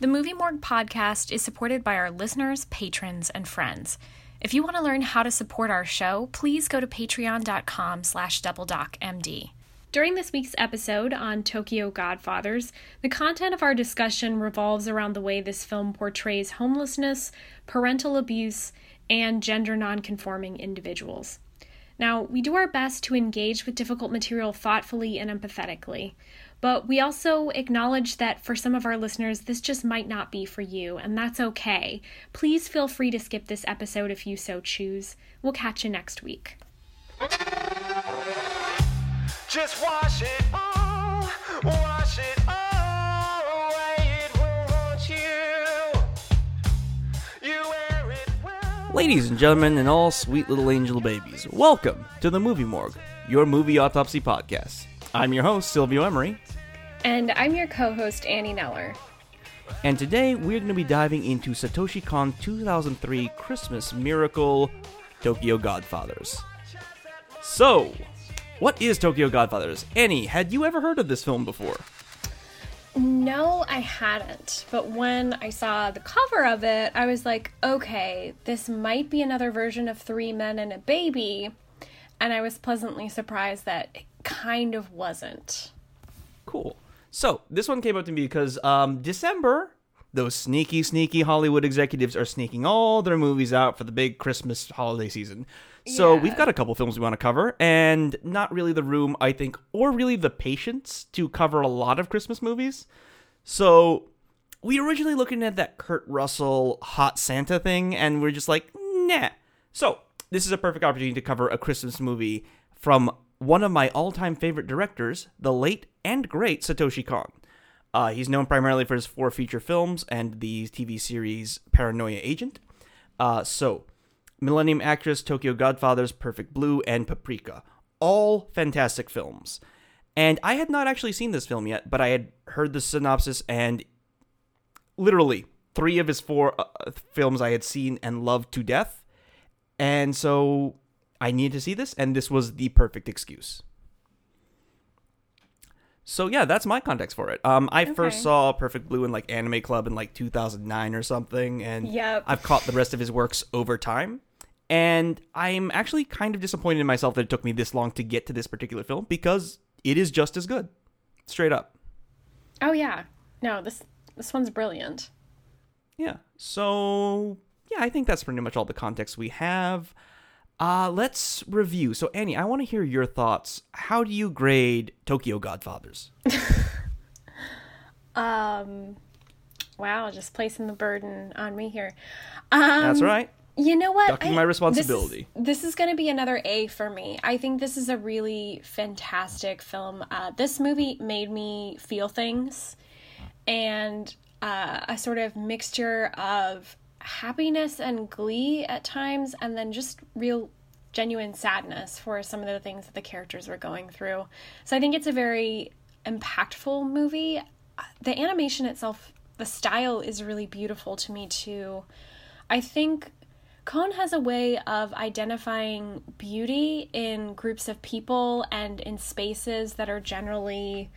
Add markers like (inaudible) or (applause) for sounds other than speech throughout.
The Movie Morgue podcast is supported by our listeners, patrons, and friends. If you want to learn how to support our show, please go to patreon.com slash doubledocmd. During this week's episode on Tokyo Godfathers, the content of our discussion revolves around the way this film portrays homelessness, parental abuse, and gender nonconforming individuals. Now, we do our best to engage with difficult material thoughtfully and empathetically. But we also acknowledge that for some of our listeners, this just might not be for you, and that's okay. Please feel free to skip this episode if you so choose. We'll catch you next week. Just wash it all, wash it all away. It will haunt you. You wear it well. Ladies and gentlemen, and all sweet little angel babies, welcome to the Movie Morgue, your movie autopsy podcast. I'm your host, Silvio Emery, And I'm your co host, Annie Neller. and today we're going to be diving into Satoshi Kon 2003 Christmas Miracle Tokyo Godfathers. So, what is Tokyo Godfathers? Annie, had you ever heard of this film before? No, I hadn't. But when I saw the cover of it, I was like, okay, this might be another version of Three Men and a Baby. And I was pleasantly surprised that it kind of wasn't. Cool. So this one came up to me because um, December, those sneaky, sneaky Hollywood executives are sneaking all their movies out for the big Christmas holiday season. So Yeah. we've got a couple films we want to cover, and not really the room, I think, or really the patience to cover a lot of Christmas movies. So we originally looking at that Kurt Russell Hot Santa thing, and we're just like, nah. So this is a perfect opportunity to cover a Christmas movie from one of my all-time favorite directors, the late and great Satoshi Kon. Uh, he's known primarily for his four feature films and the TV series Paranoia Agent. Uh, so, Millennium Actress, Tokyo Godfathers, Perfect Blue, and Paprika. All fantastic films. And I had not actually seen this film yet, but I had heard the synopsis, and literally three of his four uh, films I had seen and loved to death. And so I needed to see this, and this was the perfect excuse. So yeah, that's my context for it. Um, I first saw Perfect Blue in like Anime Club in like 2009 or something, and Yep. I've caught the rest of his works over time. And I'm actually kind of disappointed in myself that it took me this long to get to this particular film because it is just as good, straight up. Oh, yeah. No, this this one's brilliant. Yeah. So yeah, I think that's pretty much all the context we have. Uh, let's review. So Annie, I want to hear your thoughts. How do you grade Tokyo Godfathers? (laughs) Um, wow, just placing the burden on me here. Um, That's right. You know what? Ducking my responsibility. This is, this is going to be another A for me. I think this is a really fantastic film. Uh, this movie made me feel things and uh, a sort of mixture of happiness and glee at times, and then just real genuine sadness for some of the things that the characters were going through. So I think it's a very impactful movie. The animation itself, the style is really beautiful to me too. I think Kon has a way of identifying beauty in groups of people and in spaces that are generally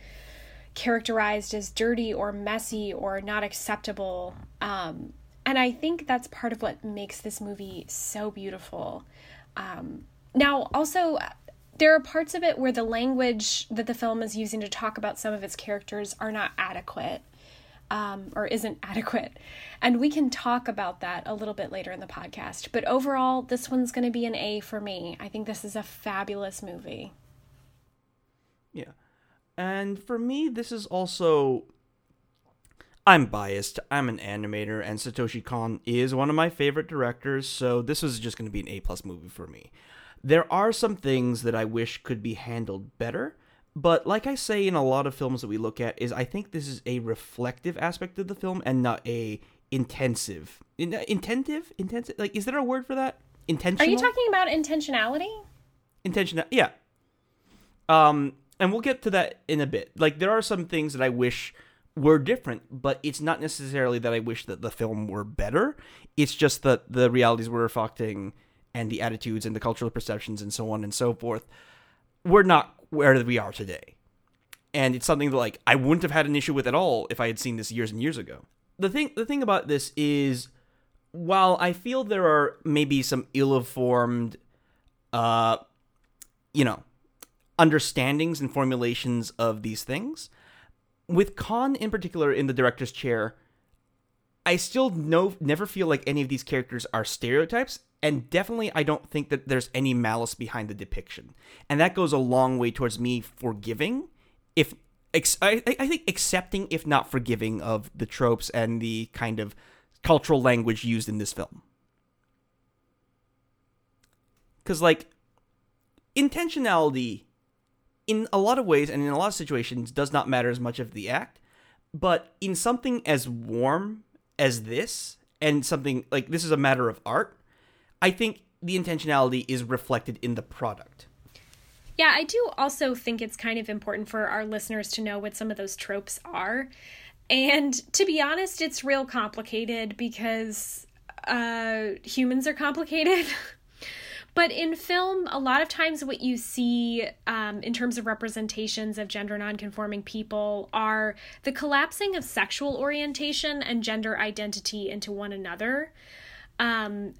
characterized as dirty or messy or not acceptable. Um, and I think that's part of what makes this movie so beautiful. Um, now, also, there are parts of it where the language that the film is using to talk about some of its characters are not adequate um, or isn't (laughs) adequate. And we can talk about that a little bit later in the podcast. But overall, this one's going to be an A for me. I think this is a fabulous movie. Yeah. And for me, this is also. I'm biased. I'm an animator, and Satoshi Kon is one of my favorite directors, so this was just going to be an A plus movie for me. There are some things that I wish could be handled better, but like I say in a lot of films that we look at, is I think this is a reflective aspect of the film and not a intensive. In, intentive? Intensive? Like, is there a word for that? Intentional. Are you talking about intentionality? intentional yeah um and we'll get to that in a bit like there are some things that i wish were different but it's not necessarily that i wish that the film were better. It's just that the realities we're reflecting and the attitudes and the cultural perceptions and so on and so forth we're not where we are today. And it's something that like i wouldn't have had an issue with at all if i had seen this years and years ago. The thing the thing about this is while I feel there are maybe some ill-informed uh you know understandings and formulations of these things with Kon in particular in the director's chair I still no never feel like any of these characters are stereotypes and definitely I don't think that there's any malice behind the depiction. And that goes a long way towards me forgiving if ex- I, I think accepting if not forgiving of the tropes and the kind of cultural language used in this film. Cuz like intentionality in a lot of ways and in a lot of situations does not matter as much of the act, but in something as warm as this and something like this is a matter of art, I think the intentionality is reflected in the product. Yeah, I do also think it's kind of important for our listeners to know what some of those tropes are. And to be honest, it's real complicated because uh, humans are complicated. (laughs) But in film, a lot of times what you see um, in terms of representations of gender nonconforming people are the collapsing of sexual orientation and gender identity into one another. Um,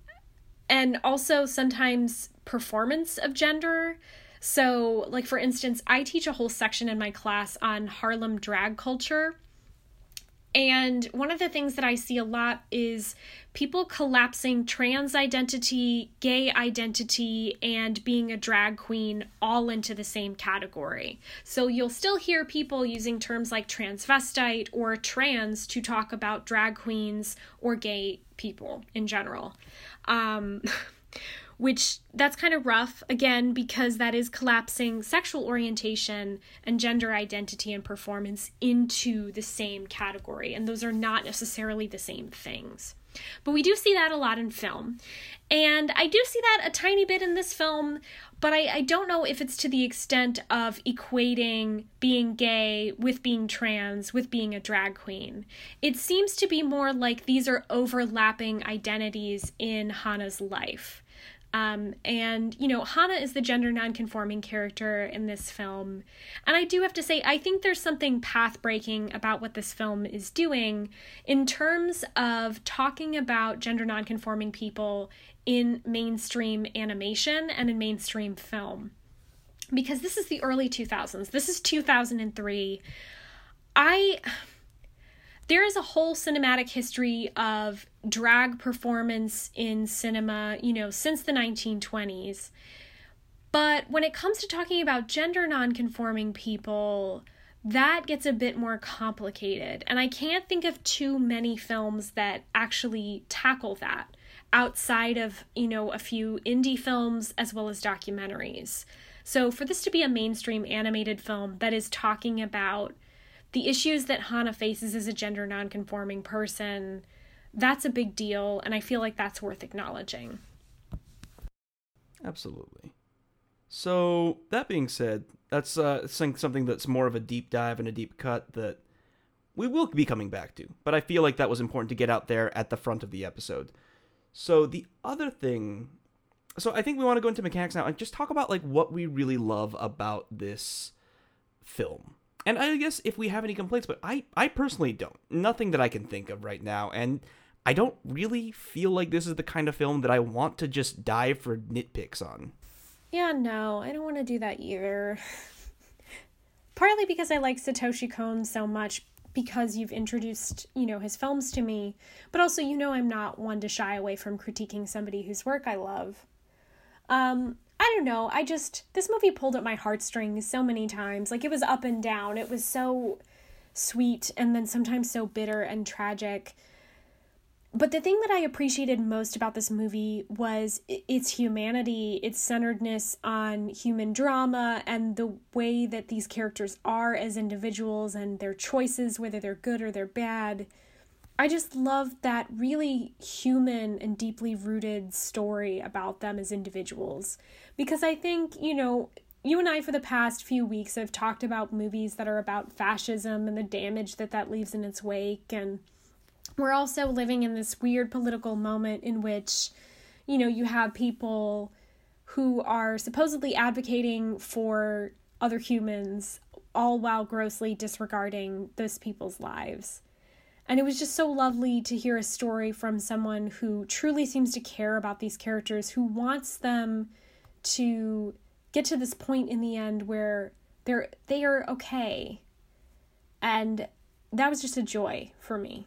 and also sometimes performance of gender. So, like for instance, I teach a whole section in my class on Harlem drag culture. And one of the things that I see a lot is people collapsing trans identity, gay identity, and being a drag queen all into the same category. So you'll still hear people using terms like transvestite or trans to talk about drag queens or gay people in general. Um, (laughs) which that's kind of rough again because that is collapsing sexual orientation and gender identity and performance into the same category and those are not necessarily the same things. But we do see that a lot in film. And i do see that a tiny bit in this film but I, I don't know if it's to the extent of equating being gay with being trans with being a drag queen. It seems to be more like these are overlapping identities in hana's life um, and, you know, Hana is the gender nonconforming character in this film. And I do have to say, I think there's something path breaking about what this film is doing in terms of talking about gender nonconforming people in mainstream animation and in mainstream film. Because this is the early 2000s, this is 2003. I there is a whole cinematic history of drag performance in cinema, you know, since the 1920s. But when it comes to talking about gender nonconforming people, that gets a bit more complicated. And I can't think of too many films that actually tackle that outside of, you know, a few indie films as well as documentaries. So for this to be a mainstream animated film that is talking about the issues that Hana faces as a gender nonconforming person, that's a big deal, and I feel like that's worth acknowledging. Absolutely. So that being said, that's uh, something that's more of a deep dive and a deep cut that we will be coming back to. But I feel like that was important to get out there at the front of the episode. So the other thing, so I think we want to go into mechanics now and just talk about like what we really love about this film and I guess if we have any complaints, but I I personally don't. Nothing that I can think of right now, and I don't really feel like this is the kind of film that I want to just dive for nitpicks on. Yeah, no, I don't want to do that either. (laughs) Partly because I like Satoshi Kon so much because you've introduced, you know, his films to me, but also you know I'm not one to shy away from critiquing somebody whose work I love. Um, I don't know. I just this movie pulled at my heartstrings so many times. Like it was up and down. It was so sweet and then sometimes so bitter and tragic. But the thing that I appreciated most about this movie was its humanity, its centeredness on human drama, and the way that these characters are as individuals and their choices, whether they're good or they're bad. I just love that really human and deeply rooted story about them as individuals. Because I think, you know, you and I, for the past few weeks, have talked about movies that are about fascism and the damage that that leaves in its wake. And we're also living in this weird political moment in which, you know, you have people who are supposedly advocating for other humans, all while grossly disregarding those people's lives. And it was just so lovely to hear a story from someone who truly seems to care about these characters, who wants them to get to this point in the end where they're they are okay. And that was just a joy for me.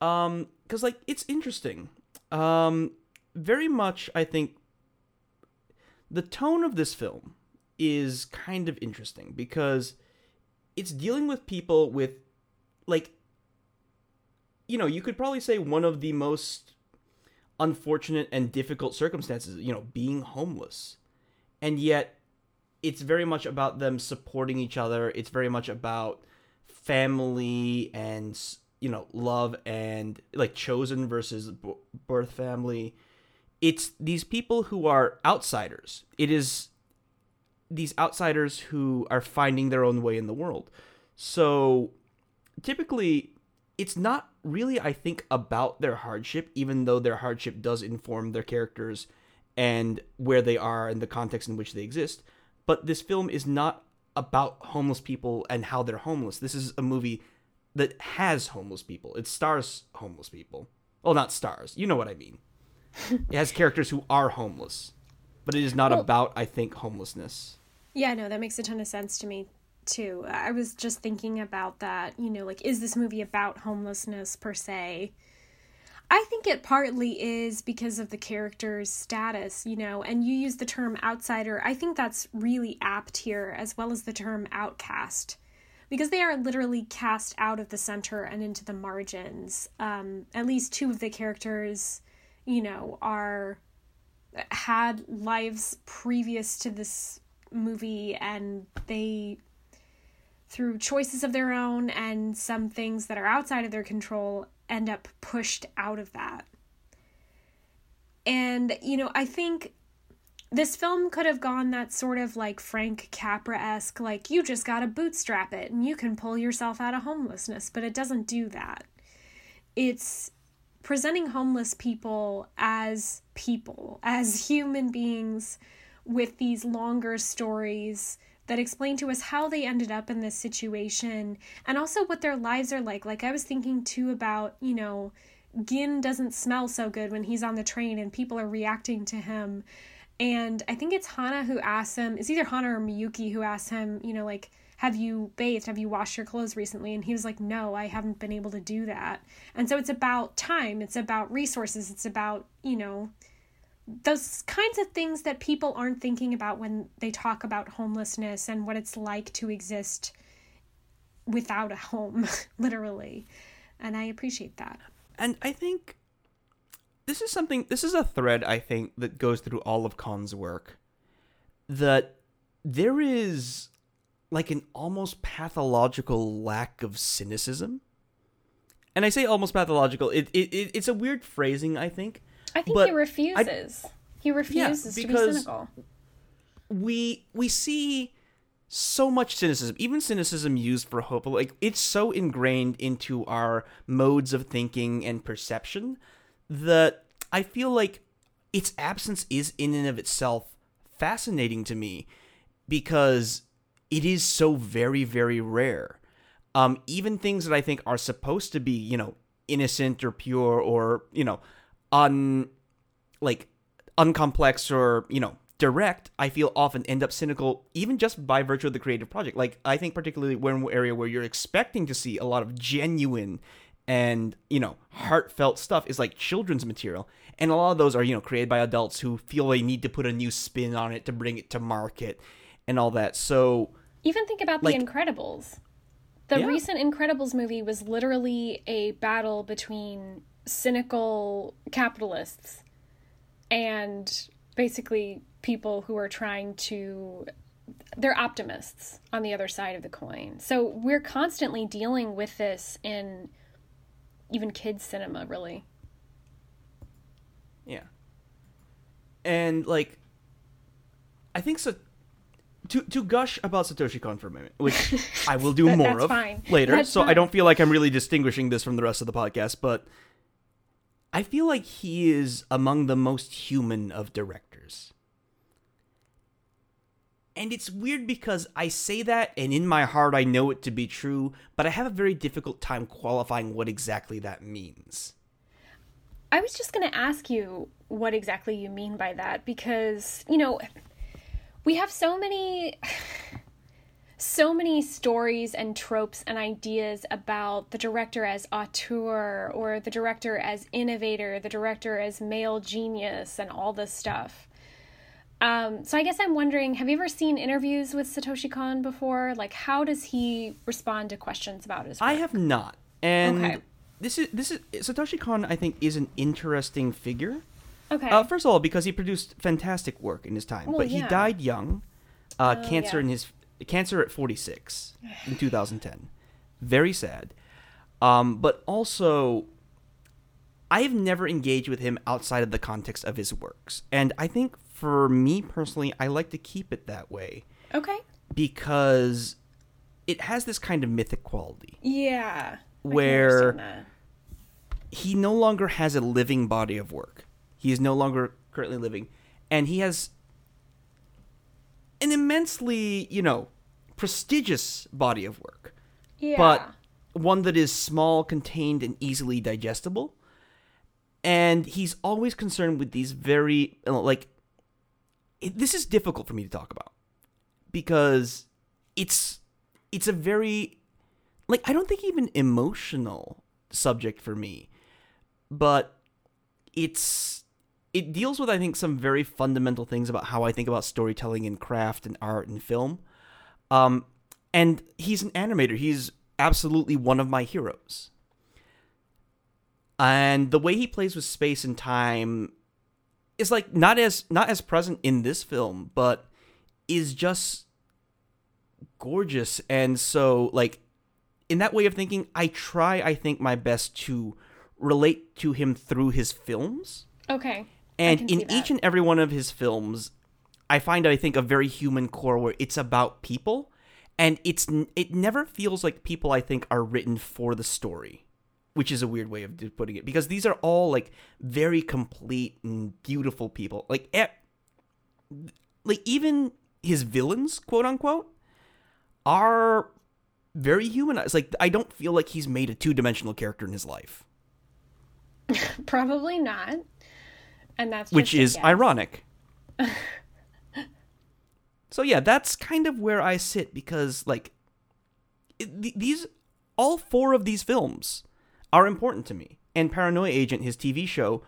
Um, because like it's interesting. Um, very much, I think the tone of this film is kind of interesting because it's dealing with people with like you know you could probably say one of the most unfortunate and difficult circumstances you know being homeless. And yet it's very much about them supporting each other. It's very much about family and you know love and like chosen versus birth family. It's these people who are outsiders. It is these outsiders who are finding their own way in the world. So typically it's not really i think about their hardship even though their hardship does inform their characters and where they are and the context in which they exist. But this film is not about homeless people and how they're homeless. This is a movie that has homeless people. It stars homeless people. Well not stars. You know what i mean. (laughs) It has characters who are homeless but it is not Well- about i think homelessness. Yeah, no, that makes a ton of sense to me too. I was just thinking about that, you know, like is this movie about homelessness per se? I think it partly is because of the character's status, you know, and you use the term outsider. I think that's really apt here, as well as the term outcast, because they are literally cast out of the center and into the margins. Um, at least two of the characters, you know, are had lives previous to this movie and they through choices of their own and some things that are outside of their control end up pushed out of that. And you know, I think this film could have gone that sort of like Frank Capra esque, like you just gotta bootstrap it and you can pull yourself out of homelessness, but it doesn't do that. It's presenting homeless people as people, as (laughs) human beings with these longer stories that explain to us how they ended up in this situation and also what their lives are like. Like, I was thinking too about, you know, Gin doesn't smell so good when he's on the train and people are reacting to him. And I think it's Hana who asks him, it's either Hana or Miyuki who asks him, you know, like, have you bathed? Have you washed your clothes recently? And he was like, no, I haven't been able to do that. And so it's about time, it's about resources, it's about, you know, those kinds of things that people aren't thinking about when they talk about homelessness and what it's like to exist without a home, (laughs) literally. And I appreciate that. and I think this is something. This is a thread I think that goes through all of Kon's work. That there is like an almost pathological lack of cynicism, and I say almost pathological. It, it, it it's a weird phrasing, I think. I think But he refuses. he refuses to be because- cynical. we we see so much cynicism even cynicism used for hope like it's so ingrained into our modes of thinking and perception that i feel like its absence is in and of itself fascinating to me because it is so very very rare um even things that i think are supposed to be you know innocent or pure or you know un like uncomplex or you know direct i feel often end up cynical even just by virtue of the creative project like i think particularly one area where you're expecting to see a lot of genuine and you know heartfelt stuff is like children's material and a lot of those are you know created by adults who feel they need to put a new spin on it to bring it to market and all that so Even think about Like- The Incredibles. The Yeah. recent Incredibles movie was literally a battle between cynical capitalists and basically people who are trying to they're optimists on the other side of the coin. So we're constantly dealing with this in even kids cinema really. Yeah. And like I think so to to gush about Satoshi Kon for a minute, which (laughs) I will do That- more of fine. later. That's so I don't feel like I'm really distinguishing this from the rest of the podcast, but I feel like he is among the most human of directors. And it's weird because I say that, and in my heart, I know it to be true, but I have a very difficult time qualifying what exactly that means. I was just going to ask you what exactly you mean by that because, you know, we have so many so many stories and tropes and ideas about the director as auteur or the director as innovator, the director as male genius and all this stuff. Um, so I guess I'm wondering, have you ever seen interviews with Satoshi Kon before? Like, how does he respond to questions about his work? I have not, and Okay. this is this is Satoshi Kon. I think is an interesting figure. okay. Uh, first of all, because he produced fantastic work in his time, Well, but he yeah. died young, uh, cancer yeah. in his cancer at 46 in 2010. Very sad. Um, but also, I have never engaged with him outside of the context of his works, and I think for me personally, I like to keep it that way okay. because it has this kind of mythic quality. Yeah. Where- he no longer has a living body of work. He is no longer currently living, and he has an immensely, you know, prestigious body of work, Yeah. but one that is small, contained, and easily digestible. And he's always concerned with these very like. It, this is difficult for me to talk about because it's it's a very like I don't think even emotional subject for me, but it's it deals with I think some very fundamental things about how I think about storytelling and craft and art and film. Um, and he's an animator. He's absolutely one of my heroes. And the way he plays with space and time is like not as not as present in this film, but is just gorgeous. And so like in that way of thinking, I try I think my best to relate to him through his films. Okay. And in each and every one of his films, I find I think a very human core where it's about people, and it's it never feels like people I think are written for the story, which is a weird way of putting it because these are all like very complete and beautiful people. Like, e- like even his villains, quote unquote, are very humanized. Like I don't feel like he's made a two dimensional character in his life, (laughs) Probably not. And that's which is ironic. (laughs) so yeah, that's kind of where I sit because like it, th- these all four of these films are important to me. And Paranoia Agent, his TV show,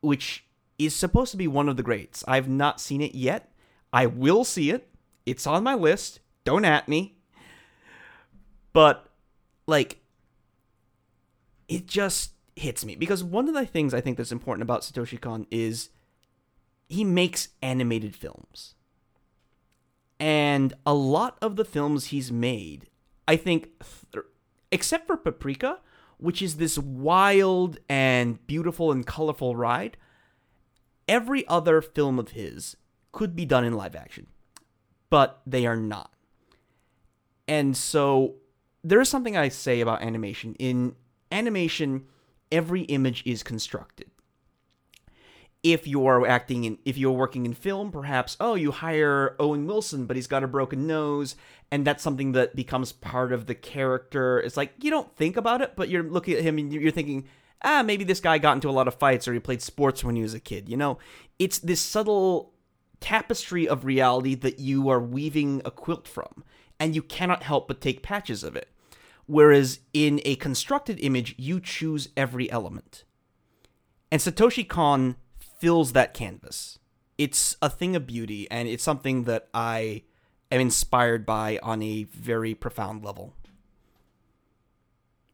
which is supposed to be one of the greats. I've not seen it yet. I will see it. It's on my list. Don't at me. But like it just hits me because one of the things I think that's important about Satoshi Kon is he makes animated films. And a lot of the films he's made, I think, th- except for Paprika, which is this wild and beautiful and colorful ride, every other film of his could be done in live action, but they are not. And so there is something I say about animation. In animation, every image is constructed. If you're acting in, if you're working in film, perhaps oh, you hire Owen Wilson, but he's got a broken nose, and that's something that becomes part of the character. It's like you don't think about it, but you're looking at him and you're thinking, ah, maybe this guy got into a lot of fights or he played sports when he was a kid. You know, it's this subtle tapestry of reality that you are weaving a quilt from, and you cannot help but take patches of it. Whereas in a constructed image, you choose every element. And Satoshi Kon fills that canvas. It's a thing of beauty, and it's something that I am inspired by on a very profound level.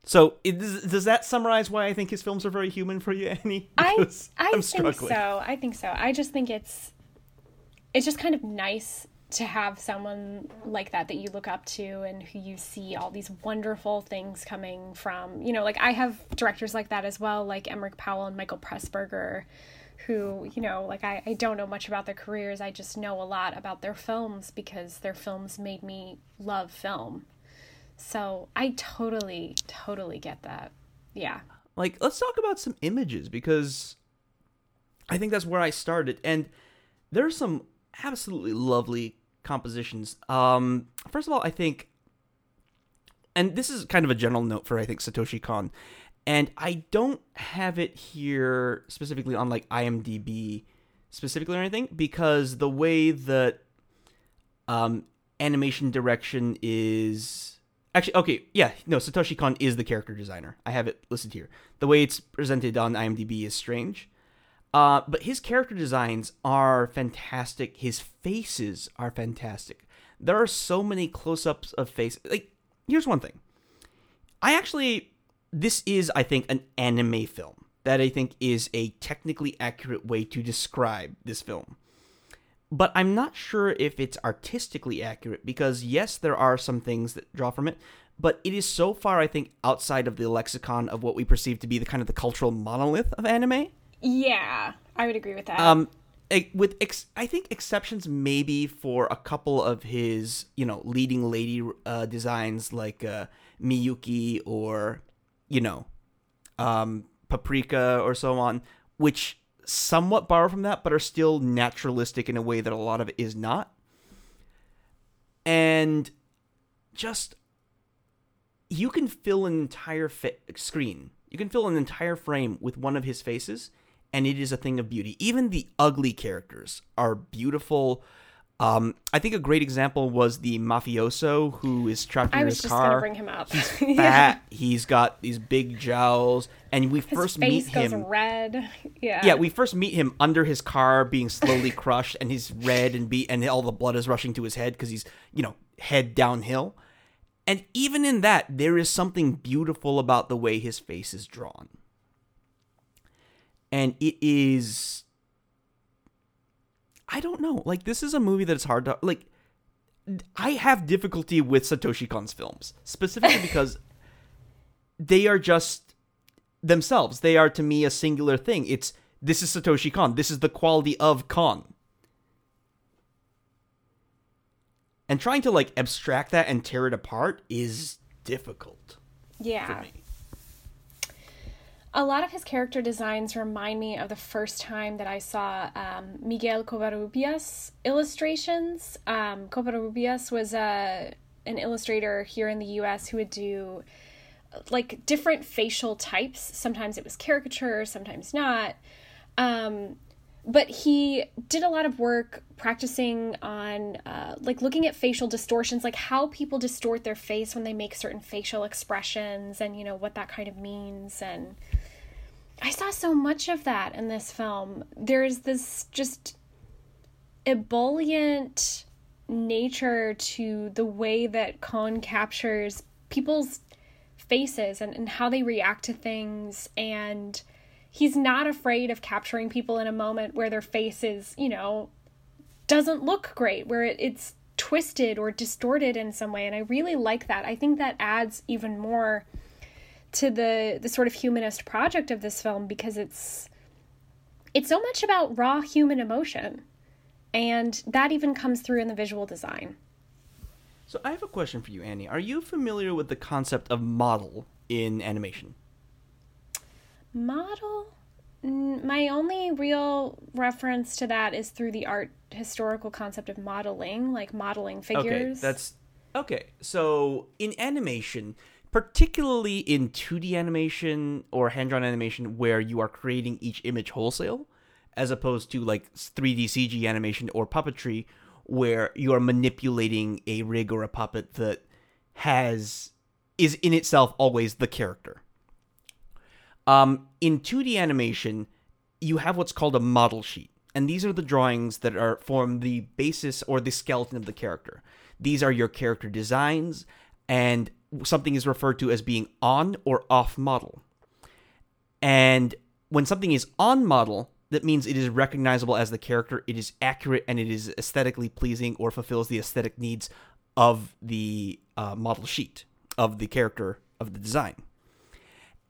So, does that summarize why I think his films are very human for you, (laughs) Annie? I I I'm think struggling. so. I think so. I just think it's it's just kind of nice to have someone like that that you look up to and who you see all these wonderful things coming from. You know, like I have directors like that as well, like Emmerich Powell and Michael Pressburger, who, you know, like I, I don't know much about their careers. I just know a lot about their films because their films made me love film. So I totally, totally get that. Yeah. like let's talk about some images because I think that's where I started and there's some absolutely lovely compositions. Um, first of all, I think, and this is kind of a general note for I think Satoshi Kon, and I don't have it here specifically on like IMDb specifically or anything because the way that um, animation direction is actually okay. Yeah, no, Satoshi Kon is the character designer. I have it listed here. The way it's presented on IMDb is strange. Uh, but his character designs are fantastic. His faces are fantastic. There are so many close-ups of face. Like, here's one thing. I actually, this is, I think, an anime film that I think is a technically accurate way to describe this film. But I'm not sure if it's artistically accurate because, yes, there are some things that draw from it, but it is so far, I think, outside of the lexicon of what we perceive to be the kind of the cultural monolith of anime. Yeah, I would agree with that. Um, with ex- I think exceptions maybe for a couple of his you know leading lady uh, designs like uh, Miyuki or you know um, Paprika or so on, which somewhat borrow from that, but are still naturalistic in a way that a lot of it is not. And just you can fill an entire screen, you can fill an entire frame with one of his faces, and it is a thing of beauty. Even the ugly characters are beautiful. Um, I think a great example was the mafioso who is trapped in his car. I was just gonna bring him up. (laughs) Fat. yeah. He's got these big jowls, and we His first face meet goes him. red. (laughs) Yeah. Yeah, we first meet him under his car, being slowly (laughs) crushed, and he's red and beat, and all the blood is rushing to his head because he's, you know, head downhill. And even in that, there is something beautiful about the way his face is drawn. And it is. I don't know. Like, this is a movie that is hard to. Like, I have difficulty with Satoshi Kon's films, specifically (laughs) because they are just themselves. They are to me a singular thing. It's this is Satoshi Kon. This is the quality of Kon. And trying to like abstract that and tear it apart is difficult for Yeah. A lot of his character designs remind me of the first time that I saw um, Miguel Covarrubias illustrations. Um, Covarrubias was a an illustrator here in the U.S. who would do like different facial types. Sometimes it was caricature, sometimes not. Um, but he did a lot of work practicing on uh, like looking at facial distortions like how people distort their face when they make certain facial expressions and you know what that kind of means and i saw so much of that in this film there's this just ebullient nature to the way that Kon captures people's faces and, and how they react to things and he's not afraid of capturing people in a moment where their face is, you know, doesn't look great, where it, it's twisted or distorted in some way. And I really like that. I think that adds even more to the the sort of humanist project of this film because it's it's so much about raw human emotion. And that even comes through in the visual design. So I have a question for you, Annie. Are you familiar with the concept of model in animation? Model? My only real reference to that is through the art historical concept of modeling, like modeling figures. Okay, that's okay. So in animation, particularly in 2D animation or hand-drawn animation, where you are creating each image wholesale, as opposed to like 3D CG animation or puppetry, where you are manipulating a rig or a puppet that has is in itself always the character. Um, in 2D animation, you have what's called a model sheet, and these are the drawings that are form the basis or the skeleton of the character. These are your character designs, and something is referred to as being on or off model. And when something is on model, that means it is recognizable as the character, it is accurate, and it is aesthetically pleasing or fulfills the aesthetic needs of the uh, model sheet of the character of the design.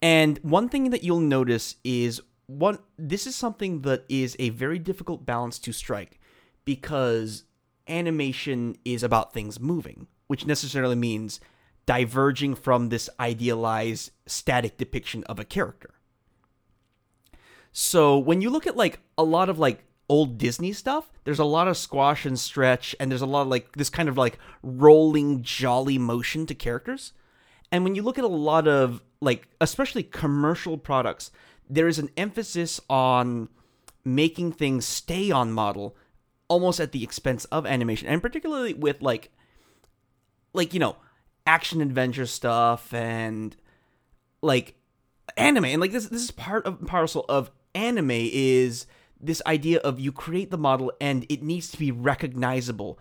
And one thing that you'll notice is one this is something that is a very difficult balance to strike because animation is about things moving, which necessarily means diverging from this idealized static depiction of a character. So when you look at like a lot of like old Disney stuff, there's a lot of squash and stretch, and there's a lot of like this kind of like rolling, jolly motion to characters. And when you look at a lot of like, especially commercial products, there is an emphasis on making things stay on model almost at the expense of animation. And particularly with like, like, you know, action adventure stuff and like anime. And like this, this is part of parcel of anime is this idea of you create the model and it needs to be recognizable.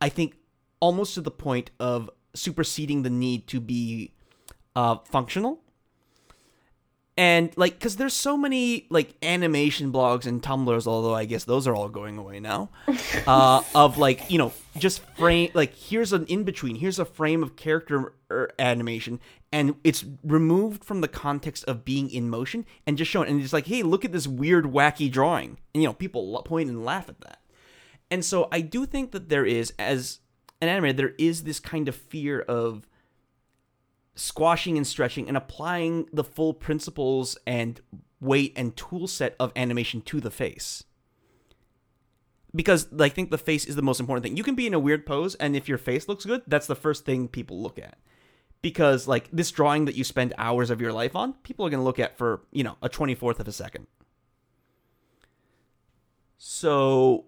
I think almost to the point of superseding the need to be uh, functional. And like, because there's so many like animation blogs and Tumblrs, although I guess those are all going away now. (laughs) uh, of like, you know, just frame like here's an in between, here's a frame of character er, animation, and it's removed from the context of being in motion and just shown, and it's like, hey, look at this weird, wacky drawing, and you know, people point and laugh at that. And so I do think that there is, as an animator, there is this kind of fear of squashing and stretching and applying the full principles and weight and tool set of animation to the face. Because I think the face is the most important thing. You can be in a weird pose, and if your face looks good, that's the first thing people look at. Because like this drawing that you spend hours of your life on, people are going to look at for you know a twenty fourth of a second. So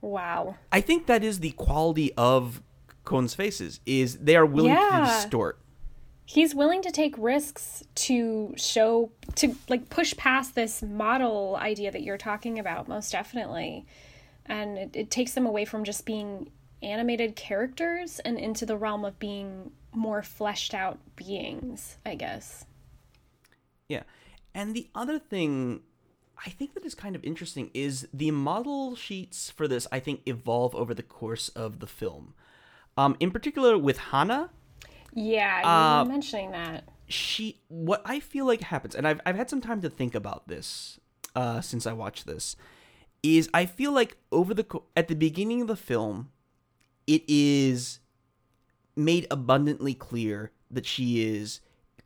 Wow. I think that is the quality of Kon's faces is they are willing to distort. He's willing to take risks to show to like push past this model idea that you're talking about most definitely. And it, it takes them away from just being animated characters and into the realm of being more fleshed out beings, I guess. Yeah. And the other thing I think that is kind of interesting is the model sheets for this I think evolve over the course of the film. Um, in particular with Hana, Yeah, you Uh, were mentioning that. she what I feel like happens, and I've I've had some time to think about this uh, since I watched this, is I feel like over the at the beginning of the film, it is made abundantly clear that she is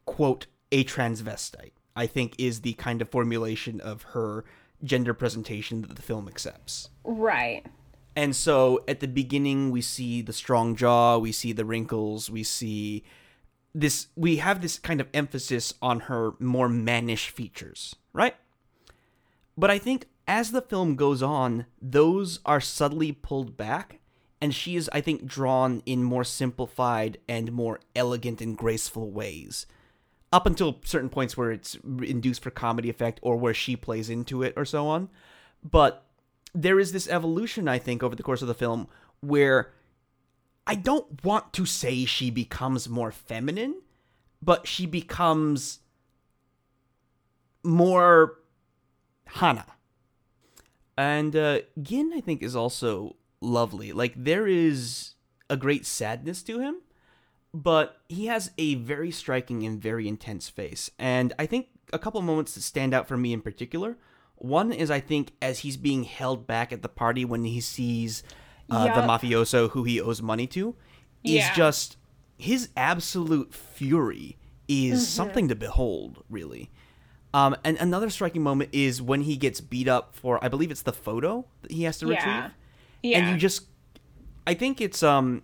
quote a transvestite. I think is the kind of formulation of her gender presentation that the film accepts. Right. And so at the beginning, we see the strong jaw, we see the wrinkles, we see this, we have this kind of emphasis on her more mannish features, right? But I think as the film goes on, those are subtly pulled back, and she is, I think, drawn in more simplified and more elegant and graceful ways. Up until certain points where it's induced for comedy effect or where she plays into it or so on. But there is this evolution, I think, over the course of the film where I don't want to say she becomes more feminine, but she becomes more Hana. And uh, Gin, I think, is also lovely. Like, there is a great sadness to him, but he has a very striking and very intense face. And I think a couple moments that stand out for me in particular. One is, I think, as he's being held back at the party when he sees uh, the mafioso who he owes money to, is Yeah. just his absolute fury is something to behold, really. Um, and another striking moment is when he gets beat up for, I believe it's the photo that he has to retrieve Yeah. Yeah. and you just i think it's um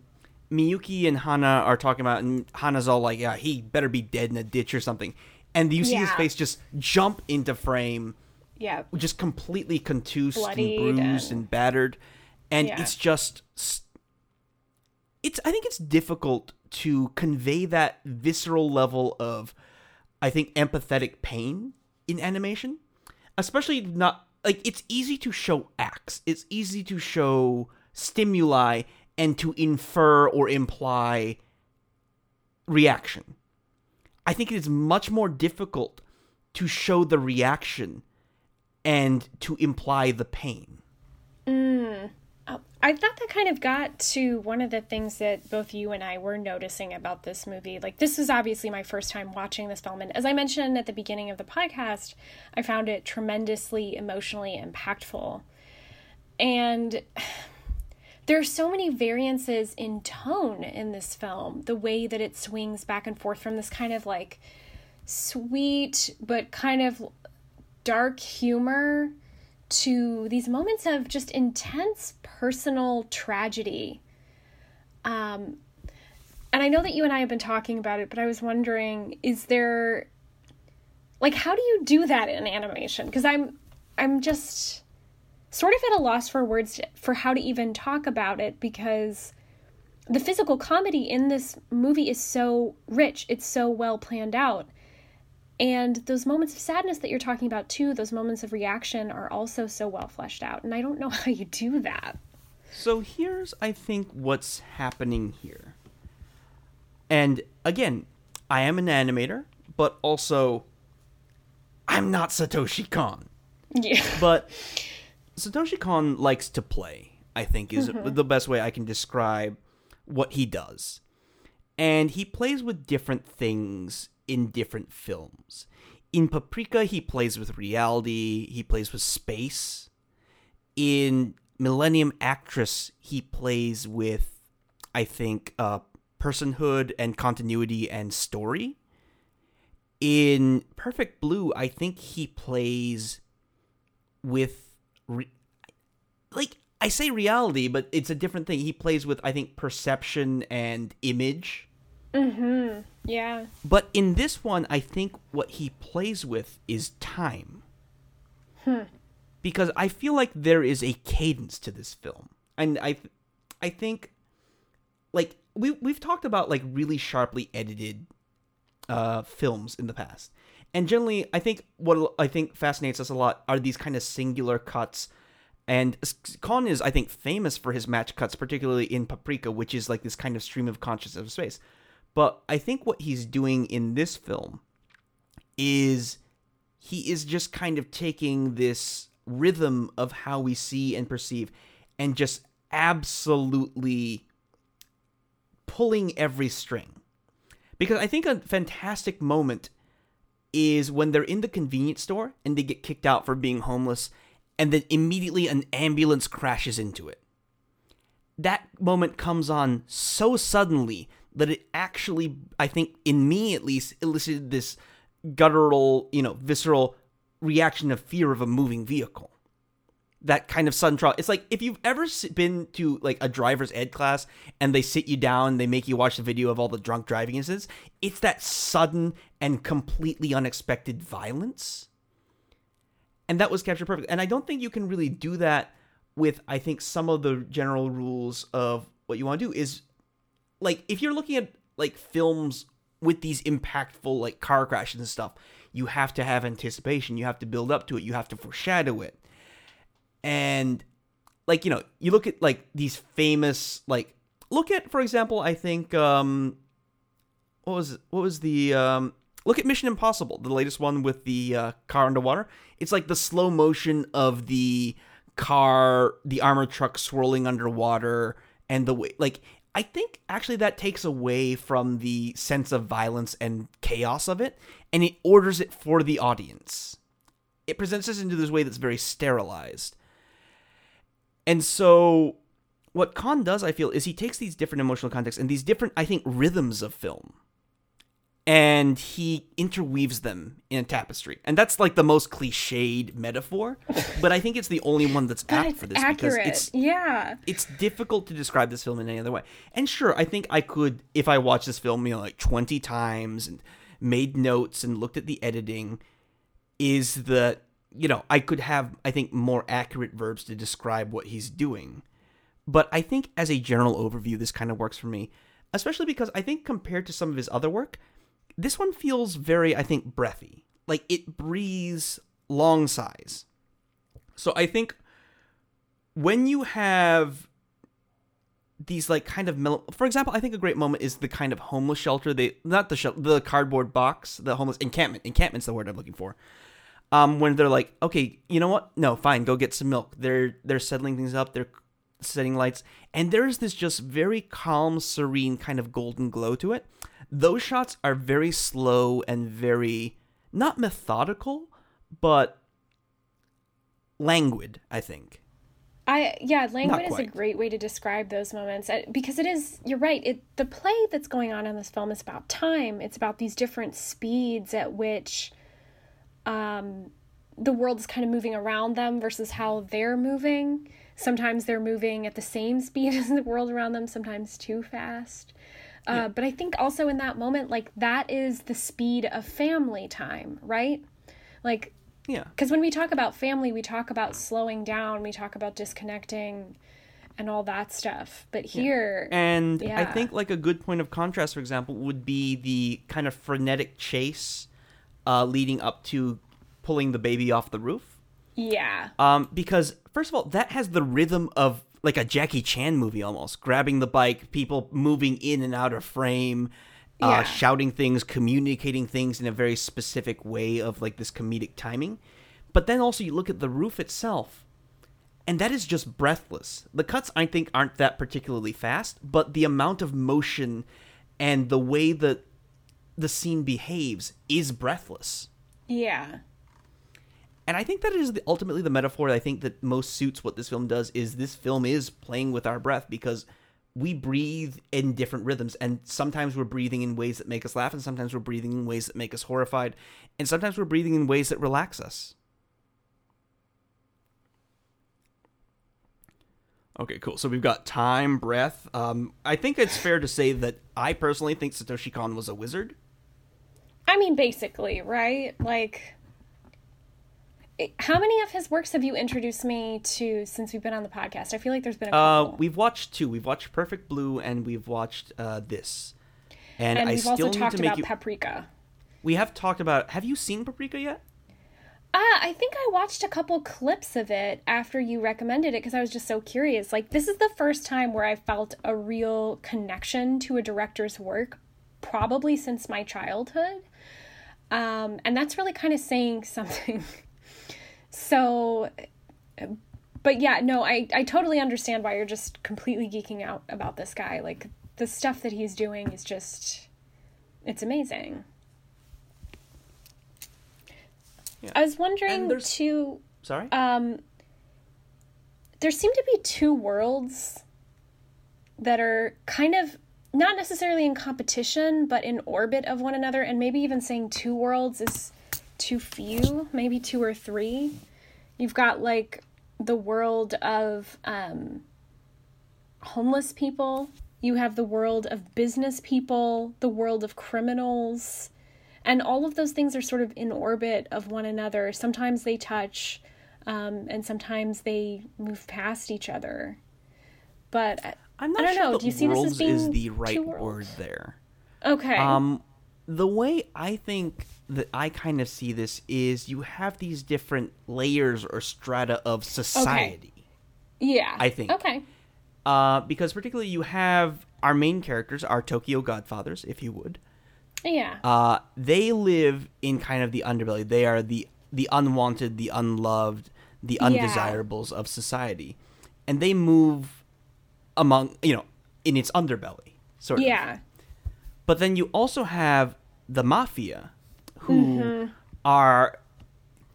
miyuki and hana are talking about and hana's all like yeah he better be dead in a ditch or something and you see his face just jump into frame yeah. just completely contused Bloodied and bruised and, and- battered and Yeah. it's just it's i think it's difficult to convey that visceral level of i think empathetic pain in animation especially not like it's easy to show acts it's easy to show stimuli and to infer or imply reaction i think it is much more difficult to show the reaction and to imply the pain Uh, I thought that kind of got to one of the things that both you and I were noticing about this movie. Like, this is obviously my first time watching this film. And as I mentioned at the beginning of the podcast, I found it tremendously emotionally impactful. And (sighs) there are so many variances in tone in this film. The way that it swings back and forth from this kind of like sweet but kind of dark humor to these moments of just intense personal tragedy. Um, and I know that you and I have been talking about it, but I was wondering, is there like how do you do that in animation? Because I'm I'm just sort of at a loss for words for how to even talk about it because the physical comedy in this movie is so rich, it's so well planned out. And those moments of sadness that you're talking about too, those moments of reaction are also so well fleshed out. And I don't know (laughs) how you do that. So here's, I think, what's happening here. And again, I am an animator, but also I'm not Satoshi Kon. Yeah. (laughs) But Satoshi Kon likes to play, I think, is mm-hmm. the best way I can describe what he does. And he plays with different things in different films. In Paprika, he plays with reality, he plays with space. In Millennium Actress, he plays with, I think, uh, personhood and continuity and story. In Perfect Blue, I think he plays with re- like I say reality, but it's a different thing. He plays with I think perception and image. Yeah. But in this one, I think what he plays with is time. Hmm. Because I feel like there is a cadence to this film. And I I think like we we've talked about like really sharply edited uh films in the past. And generally, I think what I think fascinates us a lot are these kind of singular cuts. And Kon is, I think, famous for his match cuts, particularly in Paprika, which is like this kind of stream of consciousness of space. But I think what he's doing in this film is he is just kind of taking this rhythm of how we see and perceive and just absolutely pulling every string. Because I think a fantastic moment is when they're in the convenience store and they get kicked out for being homeless, and then immediately an ambulance crashes into it. That moment comes on so suddenly that it actually, I think, in me at least, elicited this guttural, you know, visceral reaction of fear of a moving vehicle. That kind of sudden trial. It's like if you've ever been to like a driver's ed class and they sit you down, they make you watch the video of all the drunk driving incidents. It's that sudden and completely unexpected violence and that was captured perfect. And I don't think you can really do that with I think some of the general rules of what you want to do is like if you're looking at like films with these impactful like car crashes and stuff, you have to have anticipation, you have to build up to it, you have to foreshadow it. And like, you know, you look at like these famous like look at for example, I think um what was what was the um look at Mission Impossible, the latest one with the uh, car underwater. It's like the slow motion of the car, the armored truck swirling underwater, and the way like I think actually that takes away from the sense of violence and chaos of it, and it orders it for the audience. It presents us into this way that's very sterilized. And so what Kon does, I feel, is he takes these different emotional contexts and these different, I think, rhythms of film and he interweaves them in a tapestry. And that's like the most cliched metaphor, but I think it's the only one that's (laughs) apt for this accurate. because it's yeah. it's difficult to describe this film in any other way. And sure, I think I could if I watched this film, you know, like 20 times and made notes and looked at the editing is that, you know, I could have I think more accurate verbs to describe what he's doing. But I think as a general overview this kind of works for me, especially because I think compared to some of his other work, this one feels very I think breathy. Like it breathes long sighs. So I think when you have these like kind of for example i think a great moment is the kind of homeless shelter they not the shel- the cardboard box the homeless encampment encampment's the word i'm looking for um when they're like okay you know what no fine go get some milk they're they're settling things up they're setting lights and there's this just very calm serene kind of golden glow to it those shots are very slow and very not methodical but languid i think I yeah, languid is a great way to describe those moments uh, because it is. You're right. It the play that's going on in this film is about time. It's about these different speeds at which, um, the world is kind of moving around them versus how they're moving. Sometimes they're moving at the same speed (laughs) as the world around them, sometimes too fast. Uh, But I think also in that moment, like that is the speed of family time, right? Like, Yeah. because when we talk about family, we talk about slowing down, we talk about disconnecting and all that stuff. But here, And I think like a good point of contrast, for example, would be the kind of frenetic chase uh, leading up to pulling the baby off the roof. yeah. Um, because first of all, that has the rhythm of like a Jackie Chan movie almost. Grabbing the bike, people moving in and out of frame, uh, shouting things, communicating things in a very specific way of like this comedic timing. But then also you look at the roof itself, and that is just breathless. The cuts I think aren't that particularly fast, but the amount of motion and the way that the scene behaves is breathless. Yeah. And I think that is the, ultimately the metaphor that I think that most suits what this film does is this film is playing with our breath because we breathe in different rhythms and sometimes we're breathing in ways that make us laugh and sometimes we're breathing in ways that make us horrified and sometimes we're breathing in ways that relax us. Okay, cool. So we've got time, breath. Um, I think it's fair to say that I personally think Satoshi Kon was a wizard. I mean, basically, right? Like, how many of his works have you introduced me to since we've been on the podcast? I feel like there's been a Uh, we've watched two. We've watched Perfect Blue and we've watched uh, this. And, and I we've still also talked about you. Paprika. we have talked about. Have you seen Paprika yet? Uh, I think I watched a couple clips of it after you recommended it because I was just so curious. Like, this is the first time where I felt a real connection to a director's work, probably since my childhood. Um, and that's really kind of saying (laughs) something. So, but yeah, no, I, I totally understand why you're just completely geeking out about this guy. Like, the stuff that he's doing is just, it's amazing. Yeah. I was wondering too. Sorry. Um, there seem to be two worlds that are kind of not necessarily in competition, but in orbit of one another, and maybe even saying two worlds is too few, maybe two or three. You've got like the world of um, homeless people, you have the world of business people, the world of criminals, and all of those things are sort of in orbit of one another. Sometimes they touch, um, and sometimes they move past each other. But I- I'm not I don't sure know. Do you see this as being is the right word there. okay, Um, the way I think that I kind of see this is you have these different layers or strata of society. yeah, I think. okay, Uh, because particularly you have our main characters, our Tokyo Godfathers, if you would. yeah, Uh, they live in kind of the underbelly. They are the the unwanted, the unloved, the Yeah. undesirables of society, and they move among you know in its underbelly, sort of. yeah, But then you also have the mafia, who Mm-hmm. are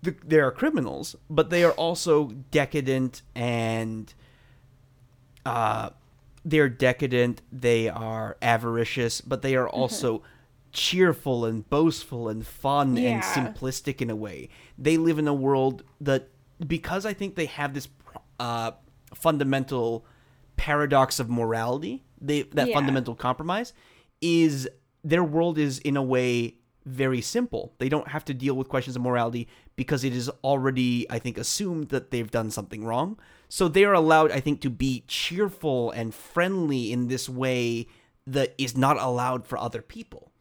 th- they are criminals, but they are also decadent and uh, they're decadent. They are avaricious, but they are Mm-hmm. also cheerful and boastful and fun and simplistic in a way. They live in a world that because I think they have this uh, fundamental paradox of morality, they that Yeah. fundamental compromise is their world is in a way very simple. They don't have to deal with questions of morality because it is already, I think, assumed that they've done something wrong. So they are allowed, I think, to be cheerful and friendly in this way that is not allowed for other people.